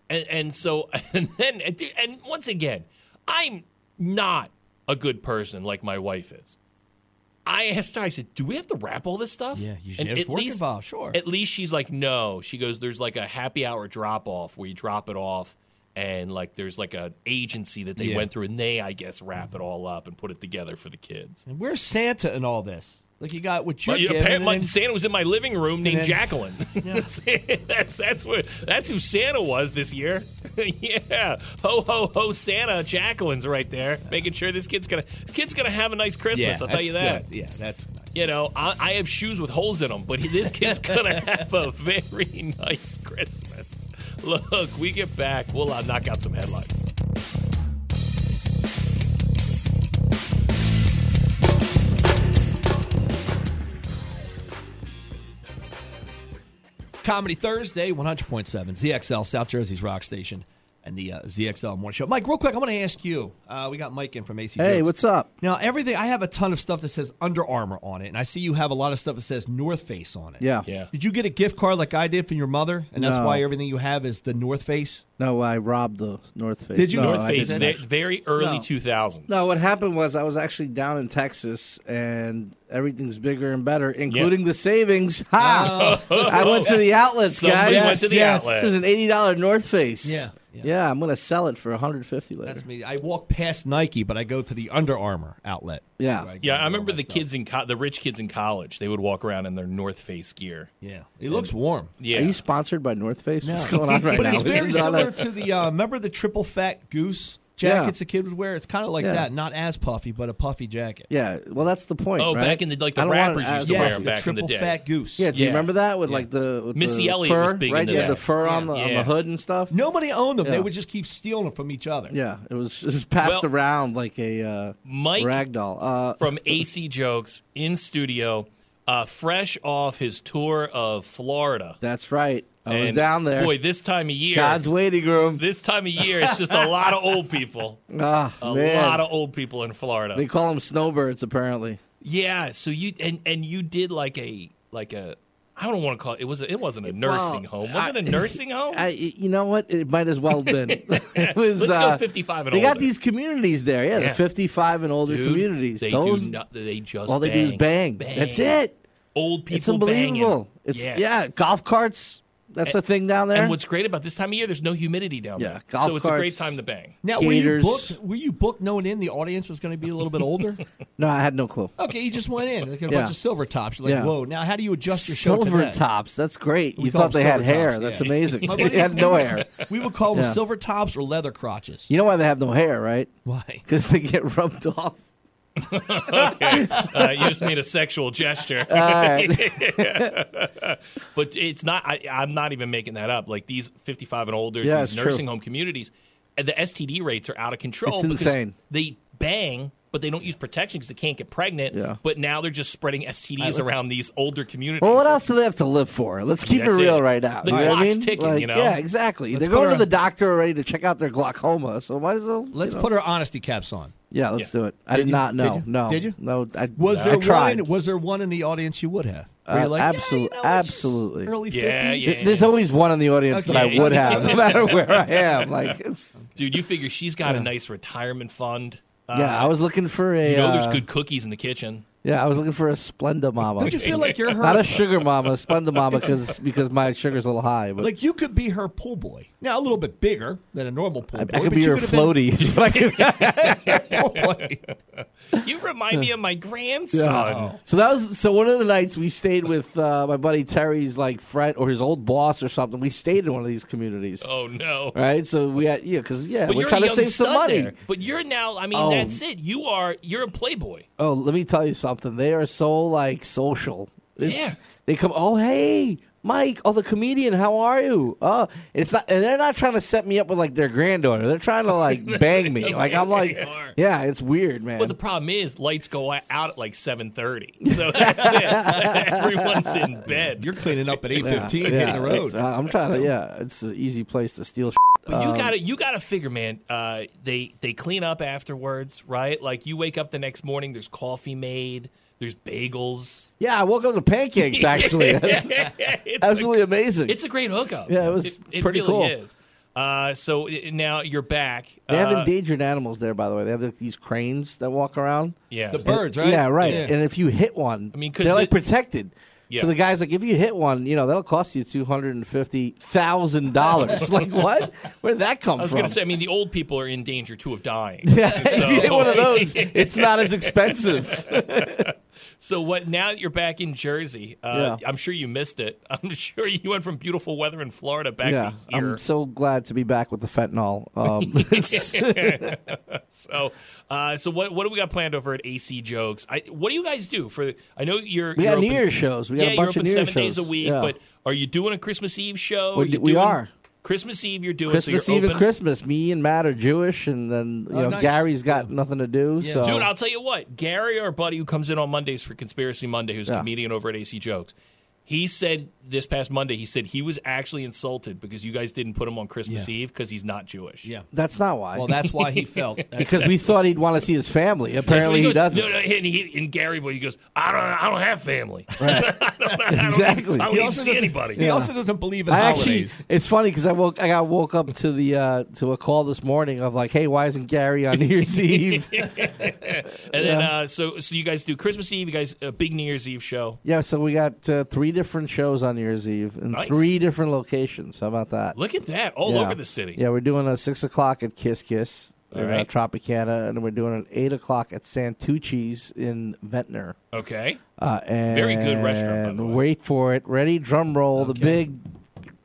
Speaker 1: And, and so, [laughs] and then, and once again, I'm not a good person like my wife is. I asked her, I said, do we have to wrap all this stuff?
Speaker 2: Yeah, you
Speaker 1: And
Speaker 2: should have
Speaker 1: at
Speaker 2: work
Speaker 1: least-
Speaker 2: involved, sure.
Speaker 1: At least she's like, no. She goes, there's like a happy hour drop off where you drop it off. And like, there's like an agency that they
Speaker 2: Yeah.
Speaker 1: went through, and they, I guess, wrap it all up and put it together for the kids.
Speaker 2: And where's Santa in all this? Like you got what you're
Speaker 1: But yeah,
Speaker 2: giving, and
Speaker 1: my, Santa was in my living room named
Speaker 2: then-
Speaker 1: Jacqueline. [laughs] [laughs] that's that's what that's who Santa was this year. [laughs] yeah, ho ho ho, Santa Jacqueline's right there, making sure this kid's gonna kid's gonna have a nice Christmas.
Speaker 2: yeah,
Speaker 1: I'll tell you that.
Speaker 2: good. Yeah, that's nice.
Speaker 1: You know, I, I have shoes with holes in them, but this kid's gonna have a very nice Christmas. Look, we get back, we'll uh, knock out some headlines.
Speaker 2: Comedy Thursday, 100.7 ZXL, South Jersey's rock station. And the uh, ZXL Morning Show. Mike, real quick, I want to ask you. Uh, we got Mike in from AC.
Speaker 4: Hey,
Speaker 2: Jokes.
Speaker 4: what's up?
Speaker 2: Now, everything I have a ton of stuff that says Under Armour on it, and I see you have a lot of stuff that says North Face on it.
Speaker 4: Yeah.
Speaker 1: Yeah.
Speaker 2: Did you get a gift card like I did from your mother, and that's
Speaker 4: No.
Speaker 2: why everything you have is the North Face?
Speaker 4: No, I robbed the North Face.
Speaker 2: Did you?
Speaker 4: No,
Speaker 1: North Face,
Speaker 4: didn't
Speaker 1: ve- very early
Speaker 4: No.
Speaker 1: 2000s.
Speaker 4: No, what happened was I was actually down in Texas and everything's bigger and better, including the savings. Ha! I went to the outlets,
Speaker 1: Somebody
Speaker 4: guys.
Speaker 1: went to the
Speaker 4: yes.
Speaker 1: outlet.
Speaker 4: This is an eighty dollar North Face.
Speaker 2: Yeah, yeah.
Speaker 4: yeah. I'm gonna sell it for 150 later.
Speaker 2: That's me. I walk past Nike, but I go to the Under Armour outlet.
Speaker 4: Yeah.
Speaker 2: Where
Speaker 1: Yeah, I remember the
Speaker 2: stuff.
Speaker 1: kids in co- the rich kids in college. They would walk around in their North Face gear.
Speaker 2: Yeah, it looks warm.
Speaker 1: Yeah,
Speaker 4: Are you sponsored by North Face? What's going on right
Speaker 2: but
Speaker 4: now?
Speaker 2: it's very
Speaker 4: This is on a-
Speaker 2: similar to the. Uh, remember the triple fat goose jackets
Speaker 4: Yeah.
Speaker 2: a kid would wear? It's kind of like
Speaker 4: Yeah.
Speaker 2: that, not as puffy, but a puffy jacket.
Speaker 4: Yeah, well, that's the point.
Speaker 1: Oh,
Speaker 4: right?
Speaker 1: back in the- like the
Speaker 4: I don't want
Speaker 1: rappers used
Speaker 4: as
Speaker 1: to wear them
Speaker 2: the
Speaker 1: back in the
Speaker 2: triple
Speaker 1: day.
Speaker 2: fat goose.
Speaker 4: Yeah, do you
Speaker 1: Yeah.
Speaker 4: remember that with like the with
Speaker 1: Missy
Speaker 4: the
Speaker 1: Elliott
Speaker 4: fur,
Speaker 1: was big
Speaker 4: right?
Speaker 1: into
Speaker 4: You had
Speaker 1: that.
Speaker 4: the fur on the on
Speaker 1: Yeah.
Speaker 4: the hood and stuff.
Speaker 2: Nobody owned them. They would just keep stealing them from each other.
Speaker 4: Yeah, it was just passed
Speaker 1: Well,
Speaker 4: around like a uh,
Speaker 1: Mike
Speaker 4: rag doll. Uh,
Speaker 1: from AC Jokes in studio, uh, fresh off his tour of Florida.
Speaker 4: that's right. I was down there.
Speaker 1: Boy, this time of year,
Speaker 4: God's waiting room.
Speaker 1: this time of year, it's just a lot of old people. [laughs]
Speaker 4: Ah,
Speaker 1: A
Speaker 4: man.
Speaker 1: lot of old people in Florida.
Speaker 4: they call them snowbirds apparently.
Speaker 1: yeah, so you and and you did like a like a I don't want to call it. It was a, it wasn't a nursing
Speaker 4: Well,
Speaker 1: home. Was it a nursing [laughs] home?
Speaker 4: I, you know what? It might as well have been. [laughs] it was.
Speaker 1: Let's go
Speaker 4: uh,
Speaker 1: 55 and
Speaker 4: They got
Speaker 1: older.
Speaker 4: these communities there. Yeah,
Speaker 1: Yeah.
Speaker 4: the 55 and older
Speaker 1: Dude,
Speaker 4: communities.
Speaker 1: They
Speaker 4: Those
Speaker 1: do not, They just
Speaker 4: all they
Speaker 1: bang,
Speaker 4: do is bang. That's it.
Speaker 1: Old people
Speaker 4: It's unbelievable.
Speaker 1: banging.
Speaker 4: It's
Speaker 1: Yes.
Speaker 4: yeah, golf carts. That's a thing down there.
Speaker 1: And what's great about this time of year, there's no humidity down
Speaker 4: Yeah,
Speaker 1: there,
Speaker 4: golf
Speaker 1: so it's a great time to bang.
Speaker 2: Now, were you booked? Were you booked knowing in the audience was going to be a little bit older? [laughs]
Speaker 4: no, I had no clue.
Speaker 2: okay, you just went in like a
Speaker 4: Yeah.
Speaker 2: bunch of silver tops. You're like,
Speaker 4: Yeah.
Speaker 2: whoa! Now, how do you adjust your show
Speaker 4: Silver
Speaker 2: that?
Speaker 4: tops. That's great.
Speaker 2: We
Speaker 4: you thought they had
Speaker 2: silver
Speaker 4: hair.
Speaker 2: tops,
Speaker 4: That's
Speaker 2: yeah.
Speaker 4: amazing. [laughs] They
Speaker 2: we-
Speaker 4: had no hair.
Speaker 2: We would call them
Speaker 4: Yeah.
Speaker 2: silver tops or leather crotches.
Speaker 4: You know why they have no hair, right?
Speaker 2: Why? [laughs]
Speaker 4: Because they get rubbed off.
Speaker 1: Uh, you just made a sexual gesture. [laughs]
Speaker 4: Right. [laughs]
Speaker 1: but it's not. I, I'm not even making that up. Like these 55 and older,
Speaker 4: Yeah,
Speaker 1: these nursing
Speaker 4: true.
Speaker 1: home communities, the STD rates are out of control.
Speaker 4: It's
Speaker 1: because
Speaker 4: insane.
Speaker 1: They bang, but they don't use protection because they can't get pregnant.
Speaker 4: Yeah.
Speaker 1: But now they're just spreading STDs
Speaker 2: let's-
Speaker 1: around these older communities.
Speaker 4: Well, what else do they have to live for? Let's keep
Speaker 1: That's
Speaker 4: it real
Speaker 1: it.
Speaker 4: right now.
Speaker 1: The
Speaker 4: you know what I
Speaker 1: clock's
Speaker 4: mean?
Speaker 1: ticking,
Speaker 4: Like,
Speaker 1: you know?
Speaker 4: Yeah, exactly.
Speaker 2: Let's
Speaker 4: They're going
Speaker 2: her
Speaker 4: to the doctor already to check out their glaucoma. So might as well.
Speaker 2: Let's
Speaker 4: know.
Speaker 2: put our honesty caps on.
Speaker 4: Yeah, let's
Speaker 1: Yeah.
Speaker 4: do it. I
Speaker 2: Did
Speaker 4: did,
Speaker 2: you?
Speaker 4: not know.
Speaker 2: you?
Speaker 4: No.
Speaker 2: Did you?
Speaker 4: No. I,
Speaker 2: Was
Speaker 4: I
Speaker 2: there
Speaker 4: tried.
Speaker 2: one? Was there one in the audience you would have? Where
Speaker 4: Uh,
Speaker 2: you're like,
Speaker 4: absolute-
Speaker 2: yeah, you know,
Speaker 4: absolutely.
Speaker 2: early
Speaker 1: Yeah,
Speaker 2: 50s.
Speaker 1: yeah.
Speaker 4: There's always one in the audience that I would have, no matter [laughs] where I am. Like, it's,
Speaker 1: Dude, you figure she's got a nice retirement fund. Uh,
Speaker 4: yeah, I was looking for a.
Speaker 1: You know, there's
Speaker 4: uh,
Speaker 1: good cookies in the kitchen.
Speaker 4: Yeah, I was looking for a Splenda mama.
Speaker 2: Don't you feel like you're her?
Speaker 4: Not a sugar mama, a Splenda mama, because because my sugar's a little high. But
Speaker 2: like you could be her pool boy. Now a little bit bigger than a normal pool
Speaker 4: I,
Speaker 2: boy.
Speaker 4: I could
Speaker 2: but
Speaker 4: be
Speaker 2: you
Speaker 4: her
Speaker 2: could have been-
Speaker 4: floaty. But I could-
Speaker 2: pool boy.
Speaker 1: You remind me of my grandson.
Speaker 4: So that was so one of the nights we stayed with uh, my buddy Terry's like friend or his old boss or something. We stayed in one of these communities,
Speaker 1: Oh no.
Speaker 4: right? So we had yeah, because yeah,
Speaker 1: But
Speaker 4: we're trying to save some money.
Speaker 1: there. But you're now. I mean,
Speaker 4: Oh.
Speaker 1: that's it. You are. You're a playboy.
Speaker 4: Oh, let me tell you something. They are so like social. It's,
Speaker 1: Yeah.
Speaker 4: They come. Oh, hey, Mike. Oh, the comedian. How are you? Oh, it's not. And they're not trying to set me up with like their granddaughter. They're trying to like [laughs] bang me. Like I'm like, yeah, it's weird, man.
Speaker 1: But the problem is, lights go out at like 7:30. So that's it. [laughs] Everyone's in bed.
Speaker 2: You're cleaning up at eight
Speaker 4: yeah,
Speaker 2: fifteen,
Speaker 4: yeah,
Speaker 2: hitting the road.
Speaker 4: it's- uh, I'm trying to. Yeah, it's an easy place to steal.
Speaker 1: But
Speaker 4: Um,
Speaker 1: you gotta you gotta figure, man. Uh, they they clean up afterwards, right? Like you wake up the next morning, there's coffee made, there's bagels.
Speaker 4: Yeah, I woke up to pancakes. Actually, [laughs] That's
Speaker 1: it's
Speaker 4: absolutely
Speaker 1: a,
Speaker 4: amazing.
Speaker 1: it's a great hookup.
Speaker 4: Yeah, it was
Speaker 1: It, it
Speaker 4: pretty
Speaker 1: really
Speaker 4: cool.
Speaker 1: is. Uh, so i- now you're back.
Speaker 4: they have
Speaker 1: Uh,
Speaker 4: endangered animals there, by the way. They have like, these cranes that walk around.
Speaker 1: yeah,
Speaker 2: The birds, right?
Speaker 4: Yeah, right.
Speaker 2: Yeah.
Speaker 4: And if you hit one,
Speaker 1: I mean, 'cause
Speaker 4: they're like
Speaker 1: the-
Speaker 4: protected.
Speaker 1: Yeah.
Speaker 4: So the guy's like, if you hit one, you know that'll cost you two hundred and fifty thousand dollars. [laughs] like what? Where did that come from?
Speaker 1: I was gonna say. I mean, the old people are in danger too of dying. [laughs]
Speaker 4: yeah,
Speaker 1: So-
Speaker 4: if you hit one of those, it's not as expensive.
Speaker 1: So what? Now that you're back in Jersey, uh,
Speaker 4: Yeah.
Speaker 1: I'm sure you missed it. [laughs] I'm sure you went from beautiful weather in Florida back
Speaker 4: yeah,
Speaker 1: to here.
Speaker 4: I'm so glad to be back with the fentanyl. Um, [laughs] [laughs]
Speaker 1: So, uh, so what what do we got planned over at AC Jokes? I, what do you guys do for? I know you're
Speaker 4: we got New Year's shows. We got
Speaker 1: yeah,
Speaker 4: a bunch
Speaker 1: you're
Speaker 4: of
Speaker 1: open
Speaker 4: New Year's
Speaker 1: seven days a week.
Speaker 4: Yeah.
Speaker 1: But are you doing a Christmas Eve show? Are you
Speaker 4: d- we are.
Speaker 1: Christmas Eve. You're doing
Speaker 4: Christmas
Speaker 1: so you're
Speaker 4: Eve and? Christmas. Me and Matt are Jewish, and then you
Speaker 2: Oh,
Speaker 4: know
Speaker 2: nice.
Speaker 4: Gary's got nothing to do. So
Speaker 1: Dude, I'll tell you what. Gary, our buddy who comes in on Mondays for Conspiracy Monday, who's a
Speaker 4: Yeah.
Speaker 1: comedian over at AC Jokes, He said this past Monday, he said he was actually insulted because you guys didn't put him on Christmas
Speaker 2: Yeah.
Speaker 1: Eve because he's not Jewish.
Speaker 2: Yeah.
Speaker 4: That's not why.
Speaker 2: Well, that's why he felt. [laughs]
Speaker 4: because we thought he'd want to see his family.
Speaker 1: That's what
Speaker 4: Apparently, he,
Speaker 1: goes,
Speaker 4: doesn't.
Speaker 1: No, no, and he, in Garyville, he goes, I don't, I don't have family. [laughs] [laughs]
Speaker 4: exactly.
Speaker 1: I don't
Speaker 2: He
Speaker 1: even
Speaker 2: also
Speaker 1: see
Speaker 2: doesn't-
Speaker 1: anybody.
Speaker 2: He also doesn't believe in
Speaker 4: I actually,
Speaker 2: holidays.
Speaker 4: it's funny because I woke, I got woke up to the uh, to a call this morning of like, hey, why isn't Gary on New Year's Eve?
Speaker 1: And then, uh, so so you guys do Christmas Eve, you guys a big New Year's Eve show.
Speaker 4: yeah, so we got uh, three different shows on New Year's Eve in
Speaker 1: Nice.
Speaker 4: three different locations. How about that?
Speaker 1: Look at that, all
Speaker 4: Yeah.
Speaker 1: over the city.
Speaker 4: Yeah, we're doing a six o'clock at Kiss Kiss
Speaker 1: All
Speaker 4: in uh,
Speaker 1: right.
Speaker 4: Tropicana, and then we're doing an eight o'clock at Santucci's in Ventnor.
Speaker 1: Okay.
Speaker 4: Uh, and
Speaker 1: Very good restaurant, by the way.
Speaker 4: Wait for it. Ready? Drum roll. The big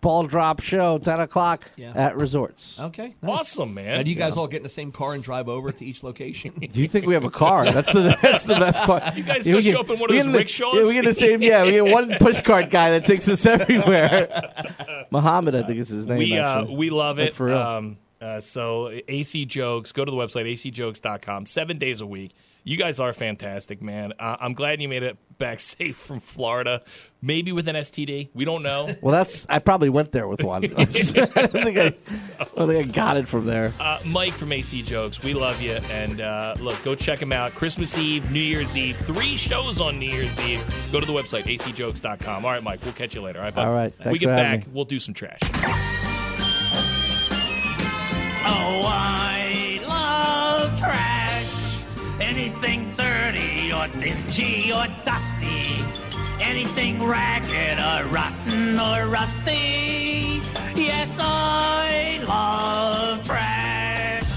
Speaker 4: ball drop show, 10 o'clock
Speaker 2: Yeah.
Speaker 4: at Resorts.
Speaker 2: Okay. nice.
Speaker 1: Awesome, man.
Speaker 2: Now, do you guys all get in the same car and drive over to each location? [laughs]
Speaker 4: Do you think we have a car? That's the that's the best part. [laughs] You
Speaker 1: guys go show up in one of
Speaker 4: we
Speaker 1: those
Speaker 4: get the-
Speaker 1: rickshaws?
Speaker 4: Yeah, we get the same. Yeah, we get one push cart guy that takes us [laughs] everywhere. Muhammad, I think is his name.
Speaker 1: we uh, we love
Speaker 4: Like,
Speaker 1: it.
Speaker 4: for real.
Speaker 1: Um, uh, so AC Jokes, go to the website acjokes.com. Seven days a week. You guys are fantastic, man. Uh, I'm glad you made it back [laughs] safe from Florida. Maybe with an STD. We don't know. [laughs]
Speaker 4: well, that's I probably went there with one. [laughs] I don't think I, I don't think I got it from there.
Speaker 1: Uh, Mike from AC Jokes, we love you. And uh, look, go check him out. Christmas Eve, New Year's Eve, three shows on New Year's Eve. Go to the website, acjokes.com. All right, Mike, we'll catch you later. All right, bud?
Speaker 4: All right,
Speaker 1: we get
Speaker 4: for
Speaker 1: back,
Speaker 4: me.
Speaker 1: we'll do some trash.
Speaker 5: Oh, I Anything dirty or dingy or dusty. Anything ragged or rotten or rusty. Yes, I love trash.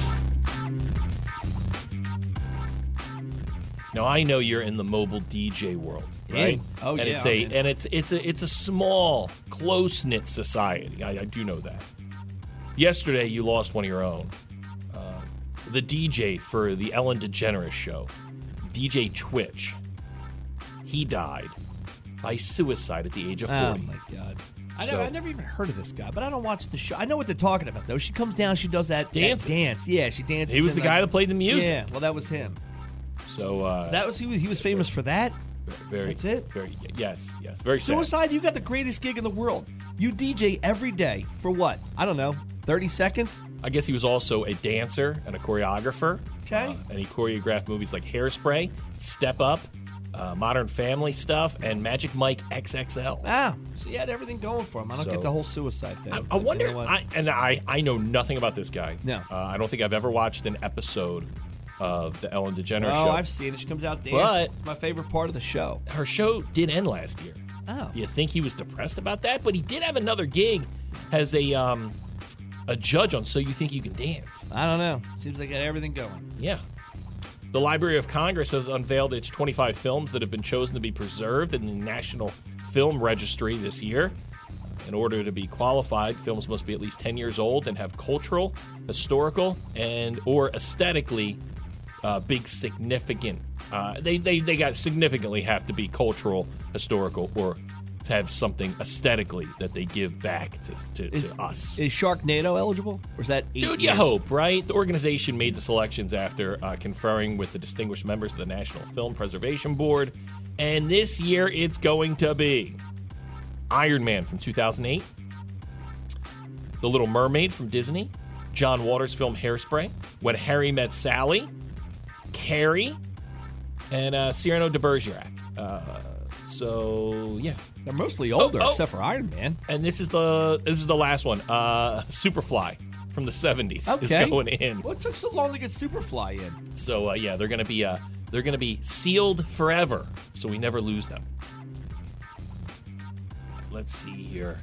Speaker 1: Now I know you're in the mobile DJ world, right?
Speaker 2: In. Oh,
Speaker 1: and
Speaker 2: yeah,
Speaker 1: it's a
Speaker 2: in.
Speaker 1: and it's it's a it's a small, close knit society. I, I do know that. Yesterday, you lost one of your own. The DJ for the Ellen DeGeneres show, DJ Twitch. He died by suicide at the age of
Speaker 2: Oh
Speaker 1: forty.
Speaker 2: my god. I,
Speaker 1: So-
Speaker 2: never, I never even heard of this guy, but I don't watch the show. I know what they're talking about though. She comes down, she does that, that
Speaker 1: Dances.
Speaker 2: dance. Yeah, she dances.
Speaker 1: He was
Speaker 2: in
Speaker 1: the guy that played the music.
Speaker 2: Yeah, well, that was him.
Speaker 1: So uh,
Speaker 2: That was he. Was, he was famous for that.
Speaker 1: very
Speaker 2: that's it?
Speaker 1: Very yes, yes, very sad.
Speaker 2: Suicide. You got the greatest gig in the world. You DJ every day for what? I don't know. Thirty seconds.
Speaker 1: I guess he was also a dancer and a choreographer.
Speaker 2: Okay.
Speaker 1: Uh, and he choreographed movies like Hairspray, Step Up, uh, Modern Family stuff, and Magic Mike XXL.
Speaker 2: Ah, so he had everything going for him. I don't
Speaker 1: So-
Speaker 2: get the whole suicide thing.
Speaker 1: I, I
Speaker 2: but you
Speaker 1: wonder,
Speaker 2: know?
Speaker 1: I, and I, I know nothing about this guy.
Speaker 2: No.
Speaker 1: Uh, I don't think I've ever watched an episode of the Ellen DeGeneres
Speaker 2: oh,
Speaker 1: show.
Speaker 2: Oh, I've seen it. She comes out dancing.
Speaker 1: But-
Speaker 2: it's my favorite part of the show.
Speaker 1: Her show did end last year.
Speaker 2: Oh,
Speaker 1: You think he was depressed about that? But he did have another gig as a um, a judge on So You Think You Can Dance.
Speaker 2: I don't know. Seems like I got everything going.
Speaker 1: Yeah. The Library of Congress has unveiled its 25 films that have been chosen to be preserved in the National Film Registry this year. In order to be qualified, films must be at least 10 years old and have cultural, historical, and or aesthetically uh, big significant. Uh, they, they they got significantly have to be cultural, historical, or to have something aesthetically that they give back to, to,
Speaker 2: Is,
Speaker 1: to us.
Speaker 2: is Sharknado eligible, or is that
Speaker 1: Dude, you hope, right? The organization made the selections after uh, conferring with the distinguished members of the National Film Preservation Board. And this year it's going to be Iron Man from 2008, The Little Mermaid from Disney, John Waters' film Hairspray, When Harry Met Sally, Carrie, and uh, Cyrano de Bergerac. Uh, so, yeah.
Speaker 2: They're mostly older,
Speaker 1: Oh, oh.
Speaker 2: except for Iron Man.
Speaker 1: And this is the this is the last one. Uh, Superfly from the 70s
Speaker 2: Okay.
Speaker 1: is going in.
Speaker 2: What took so long to get Superfly in?
Speaker 1: So uh, yeah, they're gonna be uh, they're gonna be sealed forever, so we never lose them. Let's see here.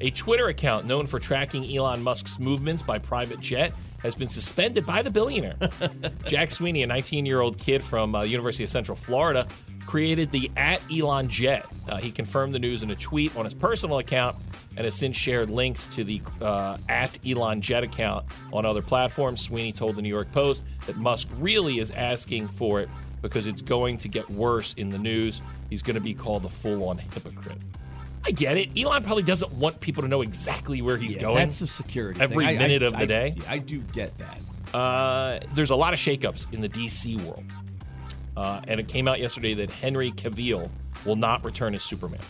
Speaker 1: A Twitter account known for tracking Elon Musk's movements by private jet has been suspended by the billionaire. [laughs] Jack Sweeney, a 19-year-old kid from uh, University of Central Florida, created the at Elon Jet. Uh, he confirmed the news in a tweet on his personal account and has since shared links to the uh, at Elon Jet account on other platforms. Sweeney told the New York Post that Musk really is asking for it because it's going to get worse in the news. He's going to be called a full-on hypocrite. I get it. Elon probably doesn't want people to know exactly where he's
Speaker 2: Yeah,
Speaker 1: going.
Speaker 2: That's a security.
Speaker 1: Every
Speaker 2: thing.
Speaker 1: Minute
Speaker 2: I-
Speaker 1: of the
Speaker 2: I-
Speaker 1: day.
Speaker 2: I do get that.
Speaker 1: Uh, there's a lot of shakeups in the DC world. Uh, and it came out yesterday that Henry Cavill will not return as Superman.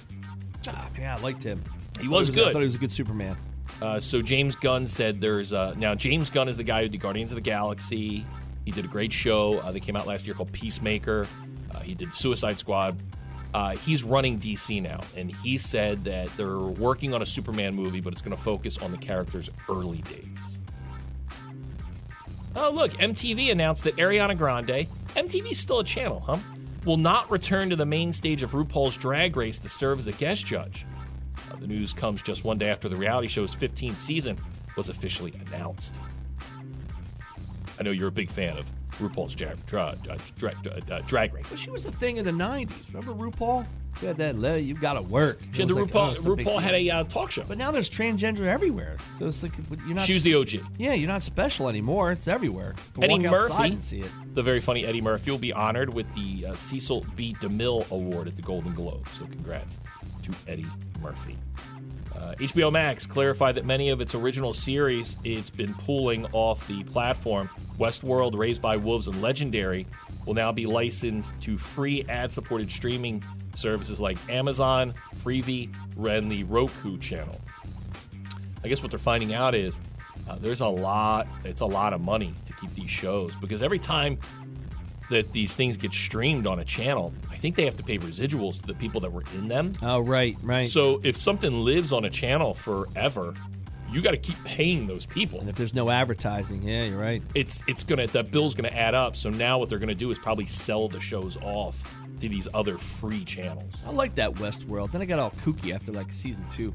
Speaker 2: Ah, man, I liked him.
Speaker 1: He was
Speaker 2: I
Speaker 1: good.
Speaker 2: I thought he was a good Superman.
Speaker 1: Uh, so James Gunn said there's uh, now James Gunn is the guy who did Guardians of the Galaxy. He did a great show uh, that came out last year called Peacemaker. Uh, he did Suicide Squad. Uh, he's running DC now, and he said that they're working on a Superman movie, but it's going to focus on the character's early days. Oh, look, MTV announced that Ariana Grande, MTV's still a channel, huh? Will not return to the main stage of RuPaul's Drag Race to serve as a guest judge. Uh, the news comes just one day after the reality show's 15th season was officially announced. I know you're a big fan of RuPaul's Drag, dra, uh, drag, uh, drag Race.
Speaker 2: But she was a thing in the '90s. Remember RuPaul? You had that. letter, you've got to work.
Speaker 1: She had the
Speaker 2: was like,
Speaker 1: RuPaul.
Speaker 2: oh, it's a
Speaker 1: RuPaul had a uh, talk show.
Speaker 2: But now there's transgender everywhere. So it's like you're not.
Speaker 1: She was the OG.
Speaker 2: Yeah, you're not special anymore. It's everywhere. Go
Speaker 1: Eddie
Speaker 2: walk
Speaker 1: Murphy,
Speaker 2: and see it.
Speaker 1: the very funny Eddie Murphy, will be honored with the uh, Cecil B. DeMille Award at the Golden Globe. So congrats to Eddie Murphy. Uh, HBO Max clarified that many of its original series it's been pulling off the platform. Westworld, Raised by Wolves, and Legendary will now be licensed to free ad-supported streaming services like Amazon, Freevee, and the Roku channel. I guess what they're finding out is uh, there's a lot. It's a lot of money to keep these shows because every time that these things get streamed on a channel, think they have to pay residuals to the people that were in them.
Speaker 2: Oh, right, right.
Speaker 1: So if something lives on a channel forever, you got to keep paying those people.
Speaker 2: and if there's no advertising, yeah, you're right.
Speaker 1: It's it's gonna that bill's gonna add up. So now what they're gonna do is probably sell the shows off to these other free channels.
Speaker 2: I like that Westworld. Then I got all kooky after like season two.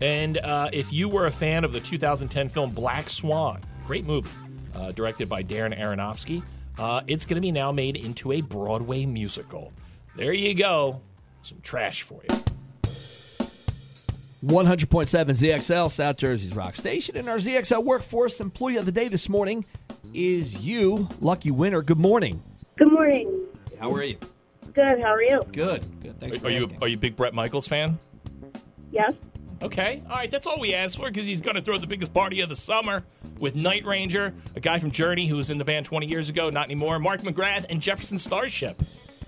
Speaker 1: And uh, if you were a fan of the 2010 film Black Swan, great movie, uh, directed by Darren Aronofsky, uh, it's going to be now made into a Broadway musical. There you go. Some trash for you.
Speaker 2: 100.7 ZXL, South Jersey's Rock Station. And our ZXL Workforce Employee of the Day this morning is you, lucky winner. Good morning.
Speaker 6: Good morning.
Speaker 2: How are you?
Speaker 6: Good. How are you?
Speaker 2: Good. Good. Thanks for
Speaker 1: Are you are you a big Bret Michaels fan?
Speaker 6: Yes.
Speaker 1: Okay, all right, that's all we asked for because he's going to throw the biggest party of the summer with Night Ranger, a guy from Journey who was in the band 20 years ago, not anymore, Mark McGrath, and Jefferson Starship.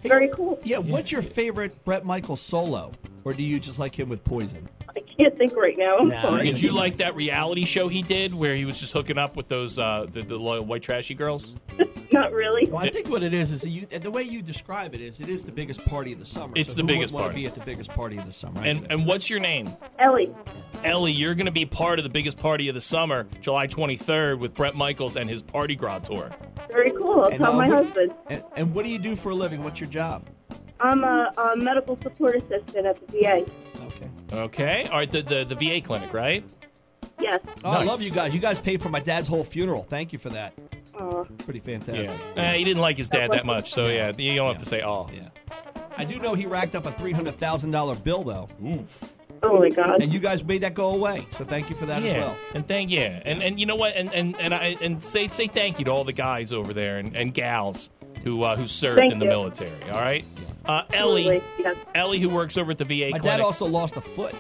Speaker 6: Very cool.
Speaker 2: Yeah, what's your favorite Bret Michaels solo? Or do you just like him with Poison?
Speaker 6: I can't think right now. I'm
Speaker 2: Nah,
Speaker 6: sorry.
Speaker 1: Did you like that reality show he did where he was just hooking up with those uh, the, the loyal white trashy girls? [laughs]
Speaker 6: Not really.
Speaker 2: Well, I think what it is is that you, the way you describe it is it is the biggest party of the summer.
Speaker 1: It's
Speaker 2: So
Speaker 1: the
Speaker 2: who
Speaker 1: biggest
Speaker 2: wouldn't want
Speaker 1: party.
Speaker 2: to be at the biggest party of the summer.
Speaker 1: And and what's your name?
Speaker 6: Ellie.
Speaker 1: Ellie, you're going to be part of the biggest party of the summer, July 23rd, with Bret Michaels and his Parti-Gras tour.
Speaker 6: Very cool. I'll
Speaker 2: And,
Speaker 6: tell
Speaker 2: uh,
Speaker 6: my
Speaker 2: what-
Speaker 6: husband.
Speaker 2: And, and what do you do for a living? What's your job?
Speaker 6: I'm a, a medical support assistant at the VA.
Speaker 2: Okay.
Speaker 1: Okay, all right, the the, the VA clinic, right?
Speaker 6: Yes.
Speaker 2: Oh, I
Speaker 1: Nice.
Speaker 2: love you guys. You guys paid for my dad's whole funeral. Thank you for that.
Speaker 6: Uh,
Speaker 2: Pretty fantastic.
Speaker 1: Eh, he didn't like his dad that much, so yeah, you don't have to say oh.
Speaker 2: Yeah. I do know he racked up a three hundred thousand dollar bill though,
Speaker 6: oh my God.
Speaker 2: and you guys made that go away. So thank you for that
Speaker 1: Yeah,
Speaker 2: as well.
Speaker 1: and thank yeah, and and you know what, and and and I and say say thank you to all the guys over there and, and gals who uh, who served
Speaker 6: Thank
Speaker 1: in the
Speaker 6: you.
Speaker 1: military. All right, uh, Ellie,
Speaker 6: Absolutely. Yes.
Speaker 1: Ellie, who works over at the VA
Speaker 2: My
Speaker 1: clinic.
Speaker 2: dad also lost a foot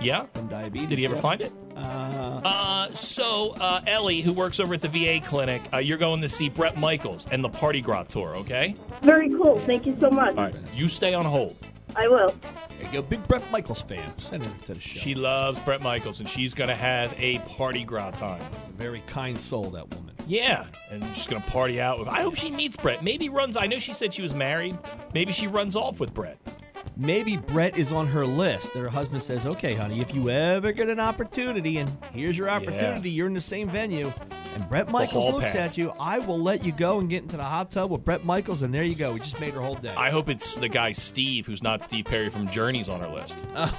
Speaker 1: yeah.
Speaker 2: from diabetes.
Speaker 1: Did he ever
Speaker 2: yeah.
Speaker 1: find it?
Speaker 2: Uh,
Speaker 1: Uh, so uh, Ellie, who works over at the VA clinic, uh, you're going to see Bret Michaels and the Parti-Gras tour. Okay.
Speaker 6: Very cool. Thank you so much.
Speaker 1: All right, you stay on hold.
Speaker 6: I will.
Speaker 2: there you go, big Bret Michaels fan. Send him to the show.
Speaker 1: She loves Bret Michaels, and she's gonna have a Party Gras time.
Speaker 2: She's a very kind soul, that woman.
Speaker 1: Yeah, and she's gonna party out with. I hope she meets Bret. Maybe runs. I know she said she was married. Maybe she runs off with Bret.
Speaker 2: Maybe Bret is on her list. Her husband says, "Okay, honey, if you ever get an opportunity, and here's your opportunity, you're in the same venue, and Bret Michaels looks
Speaker 1: pass.
Speaker 2: at you, I will let you go and get into the hot tub with Bret Michaels, and there you go. We just made her whole day.
Speaker 1: I hope it's the guy Steve, who's not Steve Perry from Journey's on her list. [laughs]
Speaker 2: oh,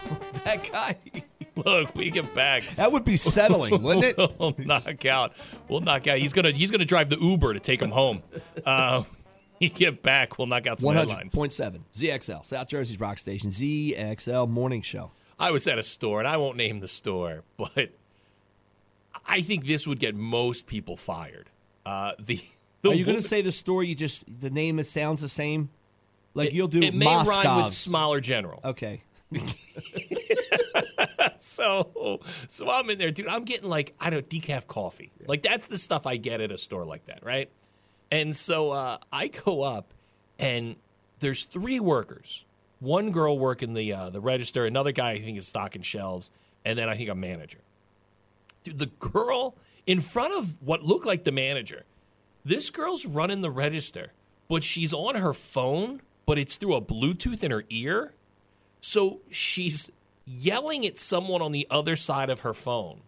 Speaker 2: that guy. [laughs]
Speaker 1: Look, we get back.
Speaker 2: That would be settling, wouldn't it? [laughs]
Speaker 1: We'll knock out. We'll knock out. He's gonna he's gonna drive the Uber to take him home. Uh, he get back. We'll knock out some
Speaker 2: One hundred
Speaker 1: headlines.
Speaker 2: point seven ZXL, South Jersey's rock station, ZXL Morning Show.
Speaker 1: I was at a store, and I won't name the store, [laughs] but I think this would get most people fired. Uh, the, the
Speaker 2: Are you going to say the story? You just the name is sounds the same. Like you'll do
Speaker 1: It may rhyme with smaller general.
Speaker 2: Okay. [laughs]
Speaker 1: So, so I'm in there, dude. I'm getting like I don't know, decaf coffee. Like that's the stuff I get at a store like that, right? And so uh, I go up, and there's three workers. One girl working the uh, the register, another guy I think is stocking shelves, and then I think a manager. Dude, the girl in front of what looked like the manager, this girl's running the register, but she's on her phone, but it's through a Bluetooth in her ear. So she's yelling at someone on the other side of her phone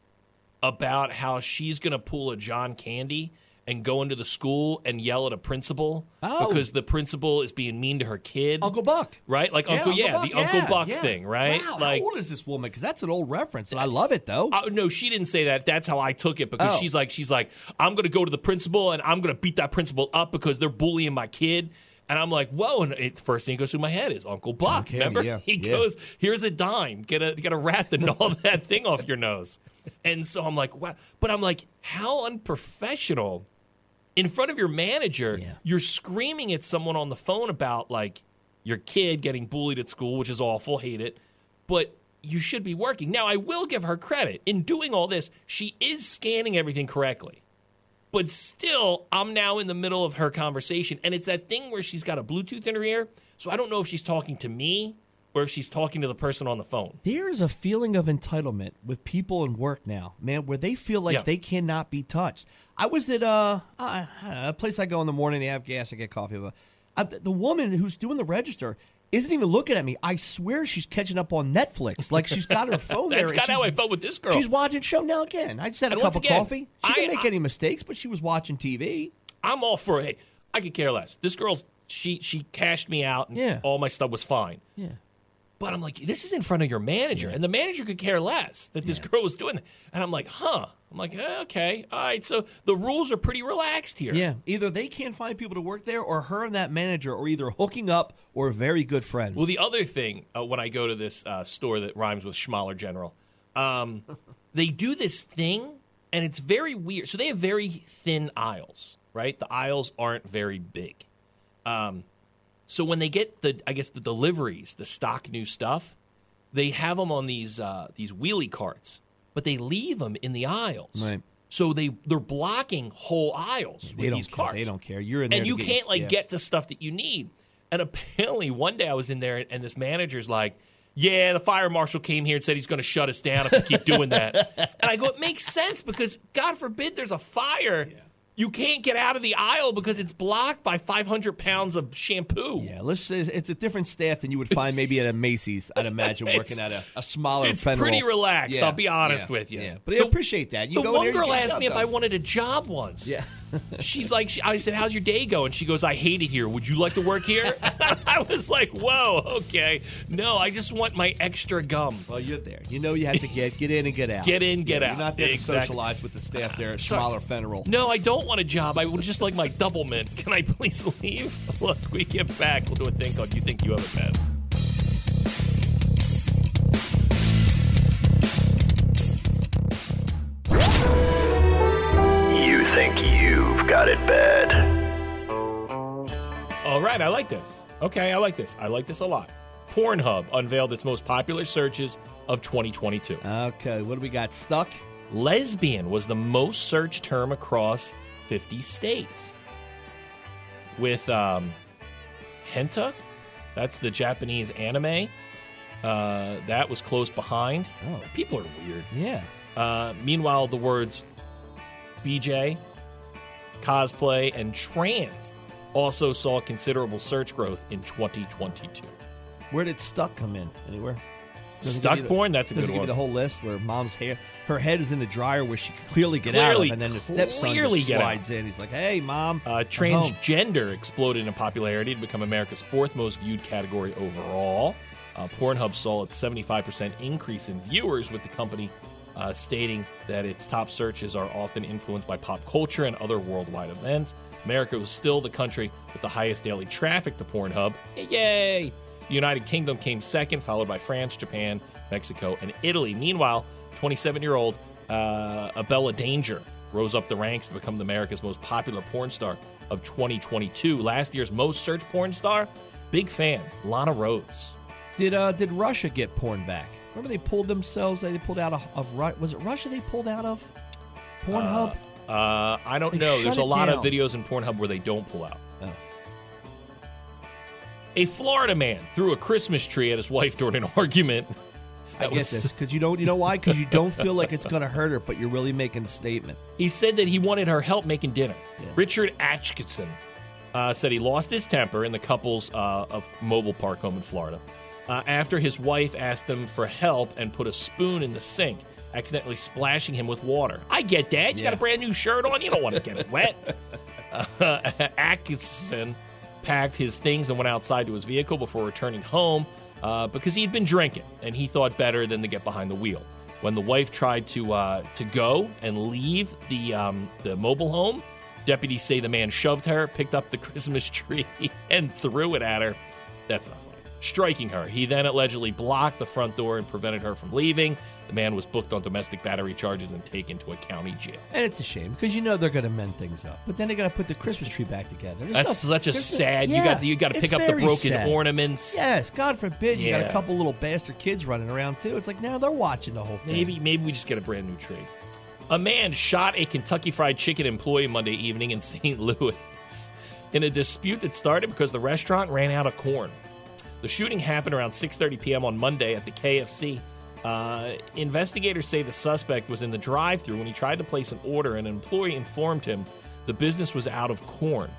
Speaker 1: about how she's going to pull a John Candy and go into the school and yell at a principal
Speaker 2: Oh.
Speaker 1: because the principal is being mean to her kid.
Speaker 2: Uncle Buck.
Speaker 1: Right? Like Uncle, yeah,
Speaker 2: Buck,
Speaker 1: the Uncle
Speaker 2: yeah,
Speaker 1: Buck
Speaker 2: yeah.
Speaker 1: thing, right?
Speaker 2: Wow,
Speaker 1: like,
Speaker 2: how old is this woman? Because that's an old reference, and I love it though.
Speaker 1: uh, no, she didn't say that. That's how I took it because
Speaker 2: Oh.
Speaker 1: she's like, she's like, I'm gonna go to the principal and I'm gonna beat that principal up because they're bullying my kid. And I'm like, whoa! And it, first thing that goes through my head is Uncle Buck.
Speaker 2: Candy,
Speaker 1: Remember?
Speaker 2: yeah, [laughs]
Speaker 1: He
Speaker 2: yeah.
Speaker 1: goes, "Here's a dime. Get a get a rat to gnaw that thing off your nose." [laughs] And so I'm like, wow. But I'm like, how unprofessional! In front of your manager,
Speaker 2: Yeah.
Speaker 1: you're screaming at someone on the phone about like your kid getting bullied at school, which is awful. Hate it but you should be working. Now, I will give her credit. In doing all this, she is scanning everything correctly. But still, I'm now in the middle of her conversation. And it's that thing where she's got a Bluetooth in her ear. So I don't know if she's talking to me or if she's talking to the person on the phone.
Speaker 2: There is a feeling of entitlement with people in work now, man, where they feel like
Speaker 1: Yeah.
Speaker 2: they cannot be touched. I was at uh, I, I know, a place I go in the morning. They have gas. I get coffee. But I, the woman who's doing the register isn't even looking at me. I swear she's catching up on Netflix. Like she's got her [laughs] phone there.
Speaker 1: That's kind of how I felt with this girl.
Speaker 2: She's watching show now again. I just had a
Speaker 1: And
Speaker 2: cup of
Speaker 1: again,
Speaker 2: coffee. She didn't make any mistakes, but she was watching TV.
Speaker 1: I'm all for it. Hey, I could care less. This girl, she she cashed me out and
Speaker 2: Yeah.
Speaker 1: all my stuff was fine.
Speaker 2: Yeah.
Speaker 1: But I'm like, this is in front of your manager, and the manager could care less that this girl was doing that. And I'm like, huh. I'm like, eh, okay, all right. So the rules are pretty relaxed here.
Speaker 2: Yeah, either they can't find people to work there, or her and that manager are either hooking up or very good friends.
Speaker 1: Well, the other thing uh, when I go to this uh, store that rhymes with Schmaller General, um, [laughs] they do this thing, and it's very weird. So they have very thin aisles, right? The aisles aren't very big. Um, so when they get the, I guess the deliveries, the stock new stuff, they have them on these uh, these wheelie carts, but they leave them in the aisles.
Speaker 2: Right.
Speaker 1: So they they're blocking whole aisles
Speaker 2: they
Speaker 1: with these
Speaker 2: care.
Speaker 1: carts
Speaker 2: They don't care. You're in there,
Speaker 1: and you
Speaker 2: get-
Speaker 1: can't like
Speaker 2: yeah.
Speaker 1: get to stuff that you need. And [laughs] apparently, one day I was in there, and this manager's like, "Yeah, the fire marshal came here and said he's going to shut us down if we keep doing that." [laughs] and I go, "It makes sense because God forbid there's a fire." You can't get out of the aisle because it's blocked by 500 pounds of shampoo.
Speaker 2: Yeah, let's say it's a different staff than you would find maybe at a Macy's. I'd imagine [laughs] working at a, a smaller.
Speaker 1: it's
Speaker 2: Federal.
Speaker 1: pretty relaxed,
Speaker 2: Yeah,
Speaker 1: I'll be honest
Speaker 2: yeah,
Speaker 1: with you.
Speaker 2: Yeah, but I
Speaker 1: The-
Speaker 2: appreciate that. You
Speaker 1: the one girl asked me if I wanted a job once.
Speaker 2: Yeah.
Speaker 1: She's like, she, I said, "How's your day going?" She goes, "I hate it here. Would you like to work here?" [laughs] I was like, "Whoa, okay. No, I just want my extra gum.
Speaker 2: Well, you're there. You know you have to get get in and get out.
Speaker 1: Get in, get
Speaker 2: Yeah,
Speaker 1: out.
Speaker 2: You're not there
Speaker 1: Exactly.
Speaker 2: to socialize with the staff there at [sighs]
Speaker 1: Sorry.
Speaker 2: Smaller Federal.
Speaker 1: No, I don't want a job. I would just like my double mint. Can I please [laughs] leave? Look, we get back. We'll do a thing called "You Think You Have a Pet."
Speaker 7: Think you've got it bad.
Speaker 1: All right, I like this. Okay, I like this. I like this a lot. Pornhub unveiled its most popular searches of 2022.
Speaker 2: Okay, what do we got? Stuck.
Speaker 1: Lesbian was the most searched term across 50 states. With um, Henta, that's the Japanese anime, uh, that was close behind.
Speaker 2: Oh.
Speaker 1: People are weird.
Speaker 2: Yeah.
Speaker 1: Uh, meanwhile, the words BJ, cosplay, and trans also saw considerable search growth in 2022.
Speaker 2: Where did stuck come in? Anywhere? Doesn't
Speaker 1: Stuck
Speaker 2: give the-
Speaker 1: porn? That's a good
Speaker 2: give
Speaker 1: one.
Speaker 2: you the whole list where mom's hair, her head is in the dryer where she can clearly get
Speaker 1: Clearly-
Speaker 2: out of, and then the stepson
Speaker 1: clearly
Speaker 2: just slides in. He's like, "Hey, mom,
Speaker 1: Uh,
Speaker 2: I'm home."
Speaker 1: transgender exploded in popularity to become America's fourth most viewed category overall. Uh, Pornhub saw its 75% increase in viewers, with the company uh, stating that its top searches are often influenced by pop culture and other worldwide events. America was still the country with the highest daily traffic to Pornhub. Yay! The United Kingdom came second, followed by France, Japan, Mexico, and Italy. Meanwhile, 27 year old uh, Abella Danger rose up the ranks to become America's most popular porn star of 2022. Last year's most searched porn star, big fan, Lana Rhoades.
Speaker 2: Did uh did Russia get porn back? Remember they pulled themselves. They pulled out of, of was it Russia? They pulled out of Pornhub.
Speaker 1: Uh, I don't
Speaker 2: They
Speaker 1: know. There's a lot of videos in Pornhub where they don't pull out.
Speaker 2: Oh.
Speaker 1: A Florida man threw a Christmas tree at his wife during an [laughs] argument.
Speaker 2: I
Speaker 1: That
Speaker 2: get
Speaker 1: was-
Speaker 2: this [laughs] because you don't. You know why? Because you don't feel like it's going to hurt her, but you're really making a statement.
Speaker 1: He said that he wanted her help making dinner. Richard Atchison uh, said he lost his temper in the couple's uh, of mobile park home in Florida uh, after his wife asked him for help and put a spoon in the sink, accidentally splashing him with water. I get that. You got a brand new shirt on. You don't want to get it wet. [laughs] Uh, [laughs] Atkinson packed his things and went outside to his vehicle before returning home uh, because he had been drinking and he thought better than to get behind the wheel. When the wife tried to uh, to go and leave the um, the mobile home, deputies say the man shoved her, picked up the [laughs] Christmas tree, and threw it at her. That's not. Striking her. He then allegedly blocked the front door and prevented her from leaving. The man was booked on domestic battery charges and taken to a county jail.
Speaker 2: And it's a shame because you know they're going to mend things up, but then they got to put the Christmas tree back together. There's
Speaker 1: That's
Speaker 2: no-
Speaker 1: such a
Speaker 2: no-
Speaker 1: sad. you got you got to pick up the broken
Speaker 2: sad.
Speaker 1: ornaments.
Speaker 2: Yes, God forbid you got
Speaker 1: Yeah.
Speaker 2: a couple little bastard kids running around too. It's like now they're watching the whole thing.
Speaker 1: Maybe maybe we just get a brand new tree. A man shot a Kentucky Fried Chicken employee Monday evening in [laughs] St. Louis in a dispute that started because the restaurant ran out of corn. The shooting happened around 6:30 p.m. on Monday at the KFC. Uh, investigators say the suspect was in the drive-thru when he tried to place an order, and an employee informed him the business was out of corn.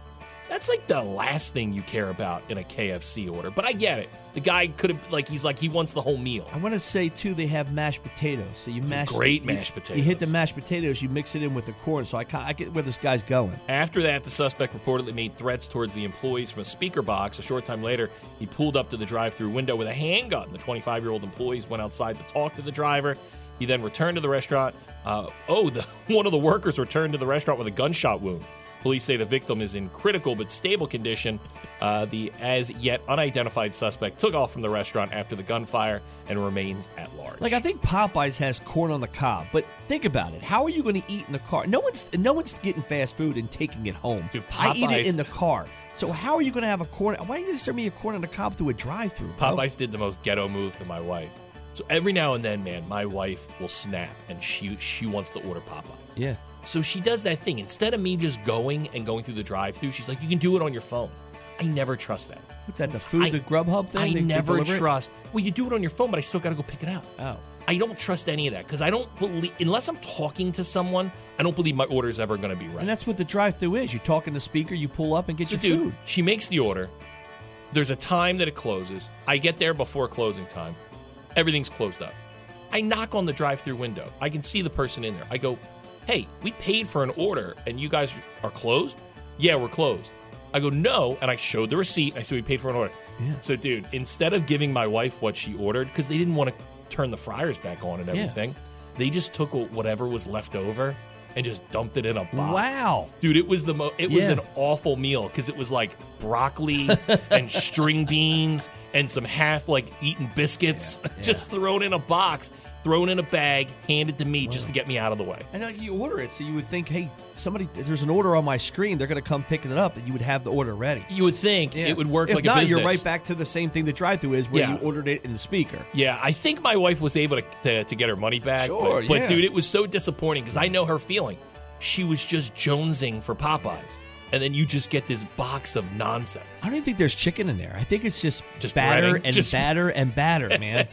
Speaker 1: That's like the last thing you care about in a KFC order. But I get it. The guy could have like he's like he wants the whole meal.
Speaker 2: I want to say too, they have mashed potatoes. So you mash
Speaker 1: Great
Speaker 2: you-
Speaker 1: mashed potatoes.
Speaker 2: You hit the mashed potatoes, you mix it in with the corn. So I I get where this guy's going.
Speaker 1: After that, the suspect reportedly made threats towards the employees from a speaker box. A short time later, he pulled up to the drive through window with a handgun. The 25 year old employees went outside to talk to the driver. He then returned to the restaurant. Uh, oh, the, [laughs] one of the workers returned to the restaurant with a gunshot wound. Police say the victim is in critical but stable condition. Uh, the as yet unidentified suspect took off from the restaurant after the gunfire and remains at large.
Speaker 2: Like I think Popeyes has corn on the cob, but think about it. How are you going to eat in the car? No one's no one's getting fast food and taking it home.
Speaker 1: Dude,
Speaker 2: I eat it in the car. So how are you going to have a corn? Why don't you serve me a corn on the cob through a drive-through?
Speaker 1: Popeyes did the most ghetto move to my wife. So every now and then, man, my wife will snap and she she wants to order Popeyes.
Speaker 2: Yeah.
Speaker 1: So she does that thing. Instead of me just going and going through the drive-through, she's like, "You can do it on your phone." I never trust that.
Speaker 2: What's that? The food,
Speaker 1: I-
Speaker 2: the Grubhub thing?
Speaker 1: I
Speaker 2: They- they
Speaker 1: never
Speaker 2: it?
Speaker 1: trust. Well, you do it on your phone, but I still got to go pick it out.
Speaker 2: Oh.
Speaker 1: I don't trust any of that because I don't believe unless I'm talking to someone, I don't believe my order is ever going to be right.
Speaker 2: And that's what the drive-through is. You talk in the speaker, you pull up and get
Speaker 1: So,
Speaker 2: your
Speaker 1: dude,
Speaker 2: food.
Speaker 1: she makes the order. There's a time that it closes. I get there before closing time. Everything's closed up. I knock on the drive-through window. I can see the person in there. I go, "Hey, we paid for an order, and you guys are closed." Yeah, we're closed. I go, "No," and I showed the receipt. I said, "We paid for an order."
Speaker 2: Yeah.
Speaker 1: So, dude, instead of giving my wife what she ordered because they didn't want to turn the fryers back on and
Speaker 2: Yeah.
Speaker 1: everything, they just took whatever was left over and just dumped it in a box.
Speaker 2: Wow.
Speaker 1: dude, it was the mo- it was an awful meal because it was like broccoli [laughs] and string beans and some half like eaten biscuits [laughs] just thrown in a box, thrown in a bag, handed to me just to get me out of the way.
Speaker 2: And like you order it, so you would think, hey, somebody, there's an order on my screen. They're going to come picking it up, and you would have the order ready.
Speaker 1: You would think
Speaker 2: Yeah.
Speaker 1: it would work
Speaker 2: if
Speaker 1: like
Speaker 2: not,
Speaker 1: a business.
Speaker 2: you're right back to the same thing the drive-through is, where
Speaker 1: Yeah.
Speaker 2: you ordered it in the speaker.
Speaker 1: Yeah, I think my wife was able to to, to get her money back.
Speaker 2: Sure,
Speaker 1: but, but
Speaker 2: yeah.
Speaker 1: dude, it was so disappointing because I know her feeling. She was just jonesing for Popeyes, and then you just get this box of nonsense.
Speaker 2: I don't even think there's chicken in there. I think it's just,
Speaker 1: Just
Speaker 2: batter
Speaker 1: breading?
Speaker 2: and
Speaker 1: Just-
Speaker 2: batter and batter, [laughs] man.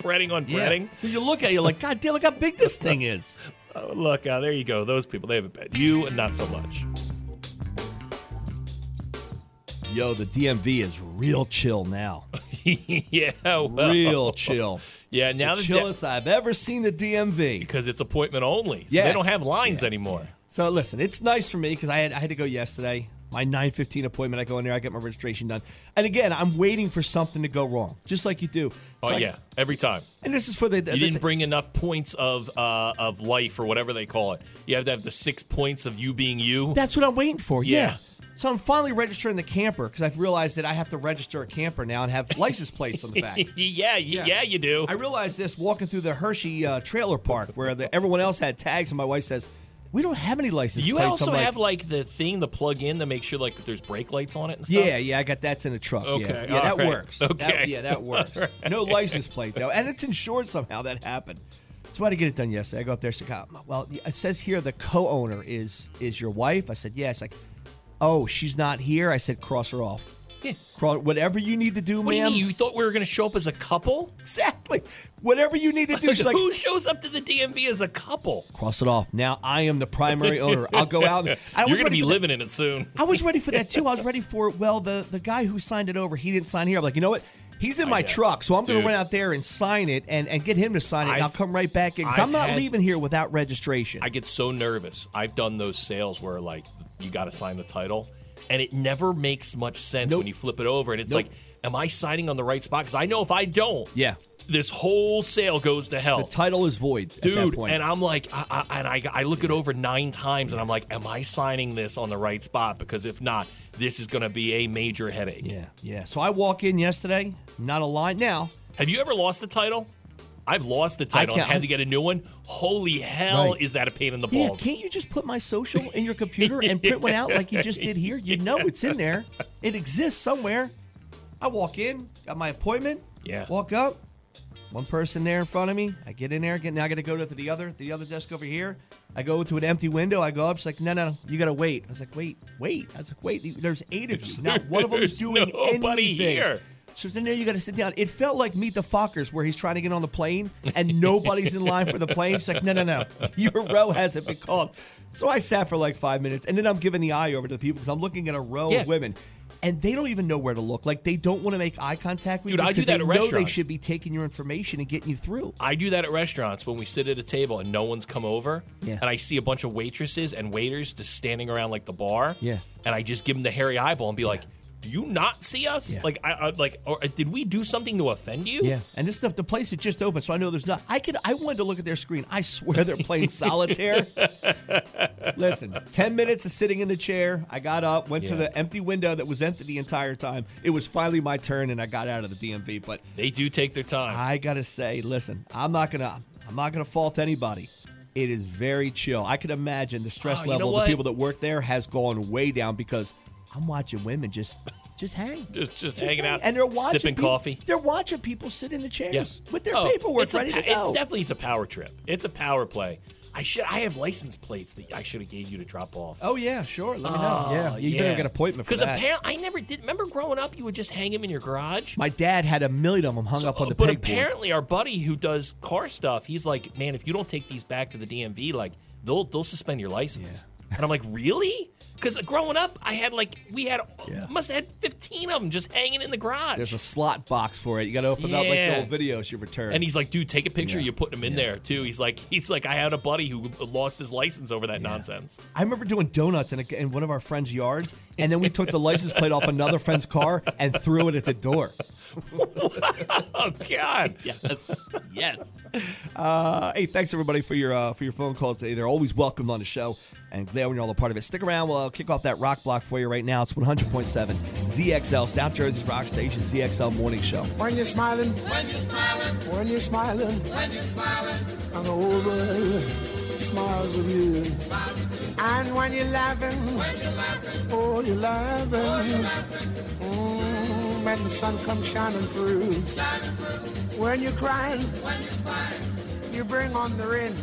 Speaker 1: breading on
Speaker 2: Yeah.
Speaker 1: breading.
Speaker 2: 'Cause You look at it, you're like, God damn, look how big this thing is. [laughs]
Speaker 1: Oh, look, uh, there you go. Those people, they have a bad. You, not so much.
Speaker 2: Yo, the DMV is real chill now. [laughs]
Speaker 1: yeah, well.
Speaker 2: Real chill.
Speaker 1: Yeah, now
Speaker 2: the
Speaker 1: that
Speaker 2: chillest I've ever seen the DMV.
Speaker 1: because it's appointment only. So they don't have lines anymore.
Speaker 2: So listen, it's nice for me because I had I had to go yesterday. My 9:15 appointment, I go in there, I get my registration done, and again, I'm waiting for something to go wrong, just like you do.
Speaker 1: Oh yeah, every time.
Speaker 2: and this is for the, the
Speaker 1: You didn't
Speaker 2: the-
Speaker 1: bring enough points of uh, of life or whatever they call it. You have to have the six points of you being you.
Speaker 2: That's what I'm waiting for. Yeah.
Speaker 1: Yeah.
Speaker 2: So I'm finally registering the camper because I've realized that I have to register a camper now and have [laughs] license plates on the back. [laughs]
Speaker 1: yeah, yeah, yeah, you do.
Speaker 2: I realized this walking through the Hershey uh, trailer park where the, everyone else had tags, and my wife says, "We don't have any license
Speaker 1: you
Speaker 2: plates."
Speaker 1: also
Speaker 2: I'm like,
Speaker 1: have like the thing the plug in to make sure like there's brake lights on it and stuff.
Speaker 2: Yeah, yeah, I got that's in the truck.
Speaker 1: Okay,
Speaker 2: yeah, yeah that
Speaker 1: right.
Speaker 2: works. That-
Speaker 1: Okay.
Speaker 2: yeah, that works. [laughs] No license plate though, and it's insured somehow. That happened. So I had to get it done yesterday. I go up there. So, well, it says here the co-owner is is your wife. I said, yeah. It's like, oh, she's not here. I said, cross her off. Crawl- Whatever you need to do,
Speaker 1: What do you? You thought we were going to show up as a couple?
Speaker 2: exactly. Whatever you need to do. [laughs] She's like,
Speaker 1: Who shows up to the DMV as a couple?
Speaker 2: cross it off. Now I am the primary [laughs] owner. I'll go out. And, I
Speaker 1: You're going to be
Speaker 2: for that-
Speaker 1: living in it soon.
Speaker 2: I was ready for that too. [laughs] I was ready for well, the the guy who signed it over, he didn't sign here. I'm like, you know what? He's in my truck, so I'm going to run out there and sign it and, and get him to sign it. and
Speaker 1: I've-
Speaker 2: I'll come right back in because I'm not
Speaker 1: had-
Speaker 2: leaving here without registration.
Speaker 1: I get so nervous. I've done those sales where like you got to sign the title, and it never makes much sense
Speaker 2: Nope.
Speaker 1: when you flip it over, and it's
Speaker 2: Nope.
Speaker 1: like, am I signing on the right spot? Because I know if I don't,
Speaker 2: yeah,
Speaker 1: this whole sale goes to hell.
Speaker 2: the title is void, at that
Speaker 1: Dude, and I'm like, I, I, and I, I look it over nine times, and I'm like, am I signing this on the right spot? Because if not, this is going to be a major headache.
Speaker 2: yeah, yeah. So I walk in yesterday, not a line. Now
Speaker 1: Have you ever lost the title? I've lost the title and had to get a new one. Holy hell,
Speaker 2: Right.
Speaker 1: is that a pain in the balls?
Speaker 2: Yeah, can't you just put my social in your computer and print one out like you just did here? You know it's in there. It exists somewhere. I walk in, got my appointment.
Speaker 1: Yeah.
Speaker 2: Walk up. One person there in front of me. I get in there. Get now. I got to go to the other, the other desk over here. I go to an empty window. I go up. She's like, "No, no, no. You got to wait." I was like, "Wait, wait." I was like, "Wait." There's eight of you. Not one of them is doing
Speaker 1: nobody
Speaker 2: anything.
Speaker 1: here.
Speaker 2: So then there you got to sit down. It felt like Meet the Fockers, where he's trying to get on the plane and [laughs] nobody's in line for the plane. She's like, no, no, no, your row hasn't been called. So I sat for like five minutes, and then I'm giving the eye over to the people because I'm looking at a row
Speaker 1: Yeah.
Speaker 2: of women, and they don't even know where to look. Like they don't want to make eye contact with
Speaker 1: Dude,
Speaker 2: you
Speaker 1: I do
Speaker 2: because
Speaker 1: that
Speaker 2: they
Speaker 1: at
Speaker 2: know they should be taking your information and getting you through.
Speaker 1: I do that at restaurants when we sit at a table and no one's come over,
Speaker 2: Yeah.
Speaker 1: and I see a bunch of waitresses and waiters just standing around like the bar.
Speaker 2: Yeah.
Speaker 1: and I just give them the hairy eyeball and be like, "Do you not see us?
Speaker 2: Yeah.
Speaker 1: Like, I, I like, or uh, did we do something to offend you?
Speaker 2: Yeah, and this stuff, the place is just open, so I know there's not. I could, I wanted to look at their screen. I swear they're playing [laughs] solitaire. Listen, ten minutes of sitting in the chair. I got up, went to the empty window that was empty the entire time. It was finally my turn, and I got out of the DMV. But
Speaker 1: They do take their time.
Speaker 2: I gotta say, listen, I'm not gonna, I'm not gonna fault anybody. It is very chill. I can imagine the stress
Speaker 1: Oh, you know
Speaker 2: level of the people that work there has gone way down because I'm watching women just, just hang.
Speaker 1: just, just,
Speaker 2: Just
Speaker 1: hanging
Speaker 2: hang.
Speaker 1: out
Speaker 2: and they're watching
Speaker 1: sipping
Speaker 2: people-
Speaker 1: coffee.
Speaker 2: They're watching people sit in the chairs
Speaker 1: Yes.
Speaker 2: with their
Speaker 1: Oh,
Speaker 2: paperwork
Speaker 1: it's
Speaker 2: ready
Speaker 1: pa-
Speaker 2: to go.
Speaker 1: It's definitely a power trip. It's a power play. I should. I have license plates that I should have gave you to drop off.
Speaker 2: oh yeah, sure. Let me know. Oh, yeah, you better get an appointment for that.
Speaker 1: Because apparently, I never did. Remember growing up, you would just hang them in your garage.
Speaker 2: My dad had a million of them hung
Speaker 1: So-
Speaker 2: up on the
Speaker 1: but
Speaker 2: pegboard.
Speaker 1: apparently, our buddy who does car stuff, he's like, man, if you don't take these back to the DMV, like they'll they'll suspend your license. And I'm like, really? Because growing up, I had like we had
Speaker 2: Yeah.
Speaker 1: must have had 15 of them just hanging in the garage.
Speaker 2: There's a slot box for it. You got to open up like the
Speaker 1: Yeah.
Speaker 2: old videos you return.
Speaker 1: and he's like, dude, take a picture.
Speaker 2: Yeah.
Speaker 1: You're putting him in there too. He's like, he's like, I had a buddy who lost his license over that nonsense.
Speaker 2: I remember doing donuts in, a, in one of our friends' yards, and then we took the license plate off another friend's car and threw it at the door. [laughs]
Speaker 1: Oh God.
Speaker 2: Yes, yes. Uh, hey, thanks everybody for your uh, for your phone calls today. They're always welcomed on the show, and glad when you're all a part of it. Stick around. We'll uh, kick off that rock block for you right now. It's 100.7 ZXL South Jersey's rock station ZXL Morning Show.
Speaker 8: When you're smiling, when you're smiling, when you're smiling, when you're smiling, and the whole world smiles with you. And when you're laughing, when you're laughing, oh, you're laughing. Mm, when the sun comes shining through. When you're crying, when you're crying, you bring on the rain.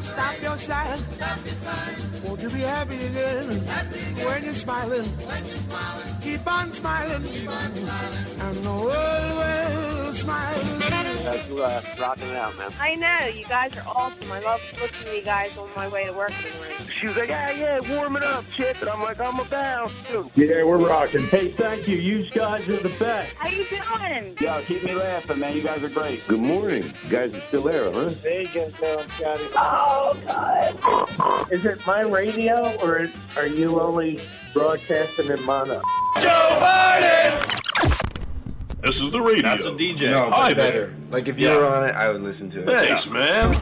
Speaker 8: Stop your sighing. Stop your sighing. Won't you be happy again? When you're smiling, when you're smiling, keep on smiling. Keep on smiling. And the world will smile.
Speaker 9: guys are uh, rocking it out, man.
Speaker 6: I know, you guys are awesome. I love listening to you guys on my way to work in the morning.
Speaker 9: She was like, yeah, yeah, warming up, Chip. And I'm like, I'm about. Dude,
Speaker 10: Yeah, we're rocking. Hey, thank you. You guys are the best.
Speaker 6: How you doing?
Speaker 9: yo, keep me laughing, man. You guys are great.
Speaker 7: Good morning. You guys are still there, huh?
Speaker 10: There you go, Scotty. Oh, God. Is it my radio, or are you only broadcasting in mono? Joe Biden!
Speaker 11: This is the radio.
Speaker 12: That's a DJ.
Speaker 11: No,
Speaker 12: Hi,
Speaker 11: better.
Speaker 12: Like if you
Speaker 11: Yeah.
Speaker 12: were on it, I would listen to it.
Speaker 11: Thanks, man.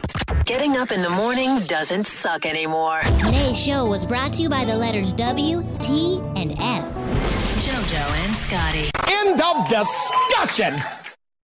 Speaker 13: Getting up in the morning doesn't suck anymore.
Speaker 14: Today's show was brought to you by the letters W, T, and F.
Speaker 13: JoJo and Scotty.
Speaker 3: End of discussion.